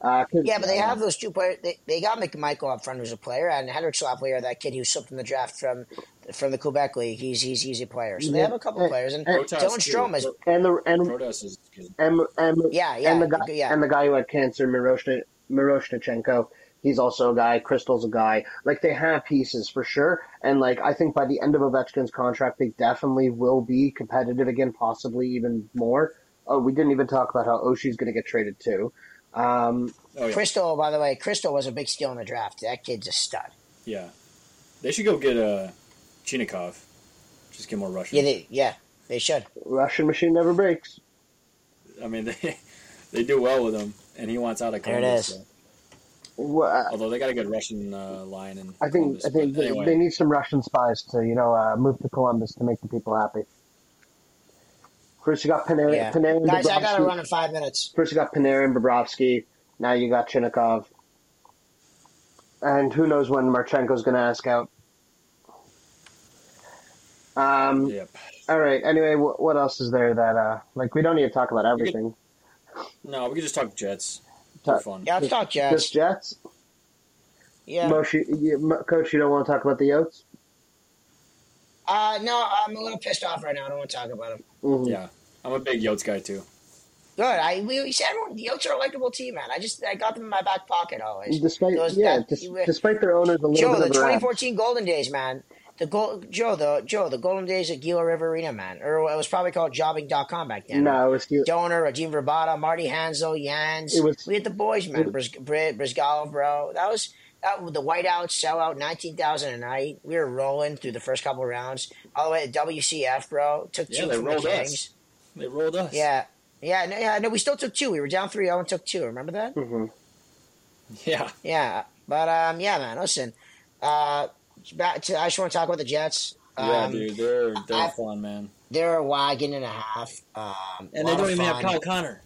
Uh, 'cause- Yeah, but they have those two players. They, they got McMichael up front, who's a player, and Hendrix Lapierre, that kid who slipped in the draft from from the Quebec League. He's he's he's a player. So they Yeah. have a couple of players, and And- Protas, Dylan. Strom is and the and is good. and and, yeah yeah and the guy yeah. and the guy who had cancer, Miroshni, Miroshnichenko, he's also a guy. Cristall's a guy. Like they have pieces for sure, and like I think by the end of Ovechkin's contract, they definitely will be competitive again, possibly even more. Oh, we didn't even talk about how Oshi's going to get traded too. Um, Oh yeah, Cristall, by the way, Cristall was a big steal in the draft. That kid's a stud. yeah. They should go get a Chinakhov. Just get more Russian. Yeah, they, yeah, they should. Russian machine never breaks. I mean, they they do well with him, and he wants out of There it Columbus. so- Well, Although they got a good Russian uh, line in I think Columbus, I think they, anyway. they need some Russian spies to you know uh, move to Columbus to make the people happy. First you got Panarin, Yeah. Panarin, Guys, I got to run in five minutes. First you got Panarin, Bobrovsky. Now you got Chinakhov, and who knows when Marchenko's going to ask out. Um. Yep. All right. Anyway, wh- what else is there that uh like we don't need to talk about everything? No, we can just talk Jets. For Talk- fun. Yeah, let's talk Jets. Just Jets. Yeah. Moshi, you, Coach, you don't want to talk about the Yotes? Uh, no, I'm a little pissed off right now. I don't want to talk about them. Mhm. Yeah, I'm a big Yotes guy too. Good. I we, we said everyone, the Yotes are a likable team, man. I just I got them in my back pocket always. Despite Those- yeah, that- dis- you despite their owners a little Joe, bit the of a rat. 2014 Golden Days, man. The goal, Joe, the Joe, the Golden Days at Gila River Arena, man. Or it was probably called Jobing.com back then. No, it was cute. Donor, Radim Vrbata, Marty Hanzal, Yans. It was- we had the boys, man. Bris, Brit, Bryzgalov, bro. That was that was the whiteout sellout, nineteen thousand a night. We were rolling through the first couple rounds, all the way to WCF, bro. Took Yeah, two they from the rolled us. Kings. They rolled us. Yeah, yeah, no, yeah. No, we still took two. We were down 3-0 and took two. Remember that? hmm Yeah. Yeah, but um, yeah, man. Listen, uh, back to, I just want to talk about the Jets. Um, Yeah, dude, they're they're I- fun, man. They're a wagon and a half. Um, And lot they don't of even have fun. Kyle Connor.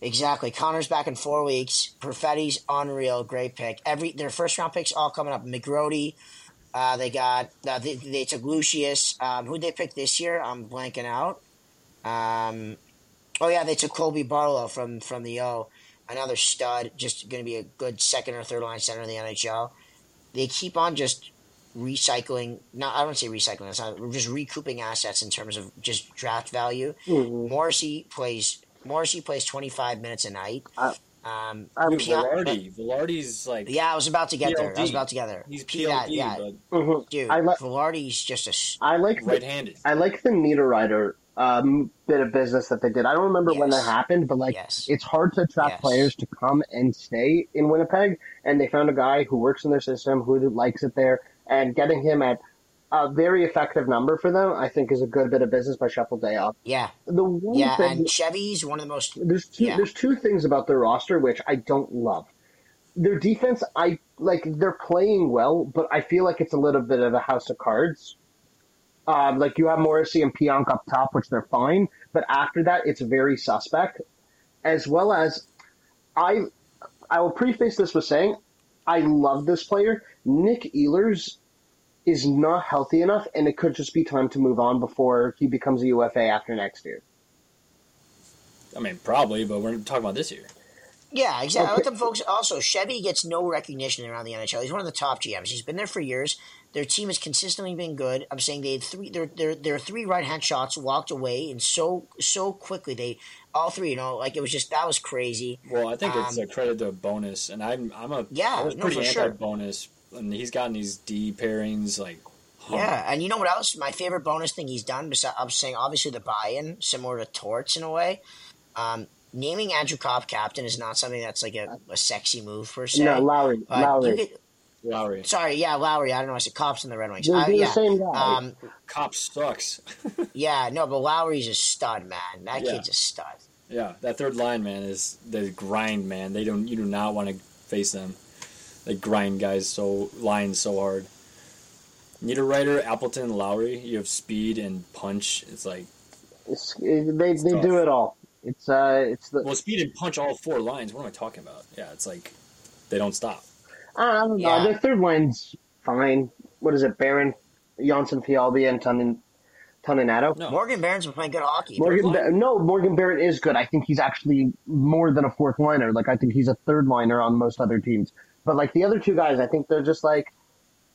Exactly. Connor's back in four weeks. Perfetti's unreal. Great pick. Every their first round picks all coming up. McGroarty. Uh, they got uh, they, they took Lucius. Um, who they picked this year? I'm blanking out. Um, oh yeah, they took Colby Barlow from from the O. Another stud. Just going to be a good second or third line center in the NHL. They keep on just recycling. Not I don't say recycling. It's not we're just recouping assets in terms of just draft value. hmm Morrissey plays Morrissey plays 25 minutes a night. Uh, um, Dude, Pia- Vilardi. Vilardi's like yeah, I was about to get there. I was about to get there. he's P- yeah, PLD, yeah, but mhm. dude. I like Vilardi's just a s- I like the, right-handed. I like the Niederreiter um, bit of business that they did. I don't remember when that happened, but like yes. it's hard to attract Yes. players to come and stay in Winnipeg, and they found a guy who works in their system, who likes it there, and getting him at a very effective number for them, I think, is a good bit of business by Cheveldayoff. yeah, The one yeah. thing, And Chevy's one of the most. there's two, yeah. there's two things about their roster which I don't love. Their defense, I like. They're playing well, but I feel like it's a little bit of a house of cards. Um, like you have Morrissey and Pionk up top, which they're fine, but after that, it's very suspect. As well as, I, I will preface this with saying, I love this player. Nick Ehlers is not healthy enough, and it could just be time to move on before he becomes a UFA after next year. I mean, probably, but we're talking about this year. Yeah, exactly. Okay. Let them folks. Also, Chevy gets no recognition around the NHL. He's one of the top GMs. He's been there for years. Their team has consistently been good. I'm saying they had three. Their their their three right hand shots walked away, and so so quickly they all three. You know, like it was just that was crazy. Well, I think it's Um, a credit to Bowness, and I'm I'm a Yeah, I was no, pretty for sure. anti-Bowness, and he's gotten these D pairings like. huh. Yeah, and you know what else? My favorite Bowness thing he's done, besides I'm saying obviously the buy-in, similar to Torts in a way. Um, naming Andrew Copp captain is not something that's like a, a sexy move per se. No, Lowry, Lowry. you get, Lowry. sorry, yeah, Lowry. I don't know. I said Copp's in the Red Wings. They're, Uh, yeah, the same guy. um, Copp sucks. yeah, no, but Lowry's a stud, man. That Yeah. kid's a stud. Yeah, that third line man is the grind man. They don't you do not want to face them. They grind guys so lines so hard. Niederreiter, Appleton, Lowry. You have speed and punch. It's like It's, it, they they tough. do it all. It's uh, it's the well, speed and punch all four lines. What am I talking about? Yeah, it's like they don't stop. I don't know. Yeah. Their third line's fine. What is it? Barron, Janssen, Fjallby, and Tunnen, Toninato. No. Morgan Barron's been playing good hockey. Morgan, Ba- no, Morgan Barrett is good. I think he's actually more than a fourth liner. Like I think he's a third liner on most other teams. But like the other two guys, I think they're just like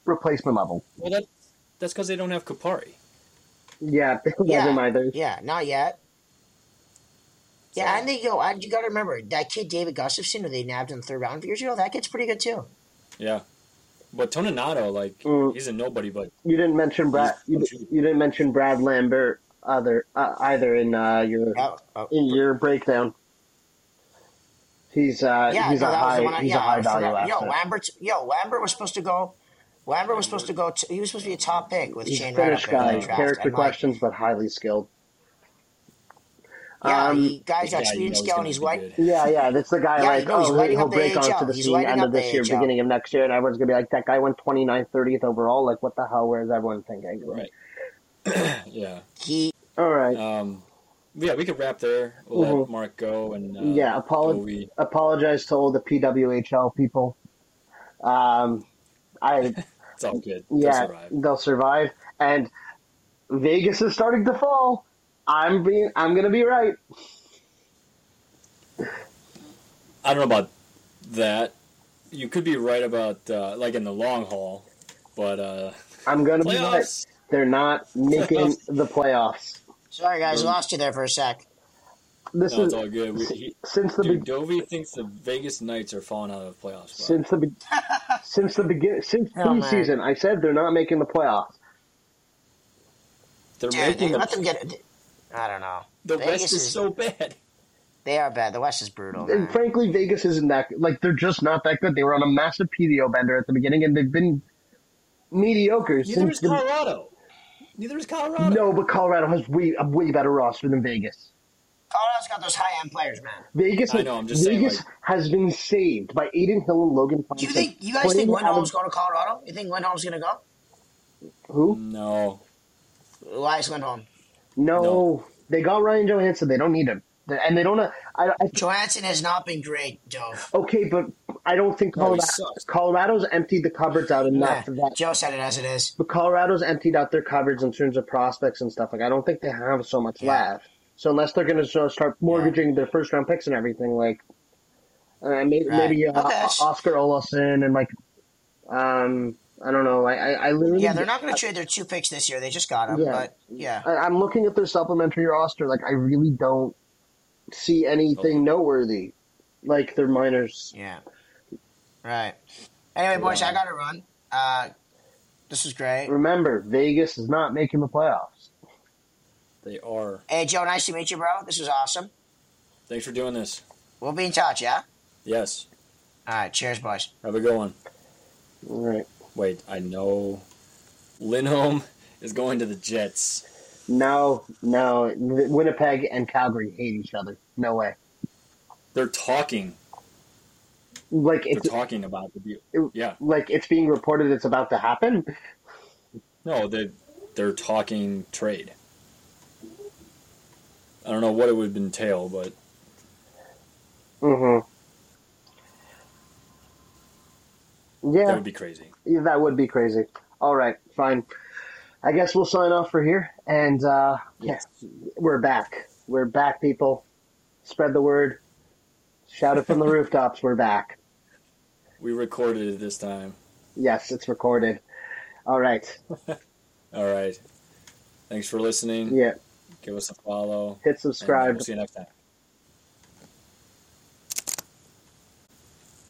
replacement level. Well, that that's because they don't have Kapari. Yeah, don't Yeah. have either. Yeah, not yet. Yeah, So- and they go. And you got to remember that kid David Gustafsson, who they nabbed in the third round a few years ago. That kid's pretty good too. Yeah, but Toninato, like Mm. he's a nobody, but You didn't mention Brad. You, you didn't mention Brad Lambert other uh, either in uh, your Oh, oh. in your breakdown. He's uh, Yeah, he's no, a that high. I, he's yeah, a high I value forgot. Yo. Lambert. Yo, Lambert was supposed to go. Lambert was supposed to go. To, he was supposed to be a top pick with He's Shane Wright Finnish up there in guy, character And, like, questions, but highly skilled. Yeah, Um, he, guys got yeah, speed you and know gonna he's be white. Yeah, yeah, that's the guy Yeah, like you know, he's oh lighting he'll break AHL. onto the He's scene lighting end of the this year, AHL. beginning of next year, and everyone's gonna be like, that guy went 29th, 30th overall. Like, what the hell? Where's everyone thinking? Right. yeah. He All right. Um, yeah, we could wrap there. We'll Mhm. let Mark go and uh, Yeah, apolo- Dovi- Apologize to all the PWHL people. Um, I It's all good. They'll yeah, survive. they'll survive, and Vegas is starting to fall. I'm being, I'm gonna be right. I don't know about that. You could be right about uh, like in the long haul, but uh, I'm gonna be right. They're not making the playoffs. sorry guys, lost you there for a sec. This No, is it's all good. We, he, since the dude, be- Dovi thinks the Vegas Knights are falling out of the playoffs. Bro. since the be- since the begin since Oh, man. preseason. I said they're not making the playoffs. They're Dude, making let the, them get it. I don't know. the Vegas West is is- so bad. They are bad. The West is brutal. And Man. frankly, Vegas isn't that like they're just not that good. They were on a massive PDO bender at the beginning, and they've been mediocre Neither since is the. Colorado. Neither is Colorado. No, but Colorado has way a way better roster than Vegas. Colorado's got those high end players, man. Vegas, I know, I'm just saying, Vegas like- has been saved by Adin Hill and Logan. Do you think you guys think out Lindholm's going to Colorado? You think Lindholm's going to go? Who? No. Elias Lindholm. No, No. they got Ryan Johansen. They don't need him, and they don't. I, I, Johansen has not been great, Dove. okay, but I don't think Colorado, sucks. Colorado's emptied the cupboards out enough Yeah, that Joe said it as it is. But Colorado's emptied out their cupboards in terms of prospects and stuff. Like I don't think they have so much Yeah. left. So unless they're going to start mortgaging their first round picks and everything, like uh, maybe, Right. maybe uh, Okay, Oskar Olausson and like um I don't know. I I, I literally Yeah, they're not going to trade their two picks this year. They just got them. Yeah. But yeah, I, I'm looking at their supplementary roster. Like I really don't see anything Oh. noteworthy. Like their minors. yeah. Right. Anyway, boys, I got to run. Uh, this is great. Remember, Vegas is not making the playoffs. They are. Hey, Joe, nice to meet you, bro. This was awesome. Thanks for doing this. We'll be in touch, yeah? Yes. All right. Cheers, boys. Have a good one. All right. Wait, I know Lindholm is going to the Jets. No, no. Winnipeg and Calgary hate each other. No way. They're talking. Like They're talking about the deal. Yeah. like it's being reported it's about to happen. No, they they're talking trade. I don't know what it would entail, but Mm-hmm. That would be crazy. yeah, that would be crazy. All right, fine. I guess we'll sign off for here, and uh, yeah, we're back. We're back, people. Spread the word. Shout it from the rooftops. We're back. We recorded it this time. Yes, it's recorded. All right. All right. Thanks for listening. Yeah. Give us a follow. Hit subscribe. We'll see you next time.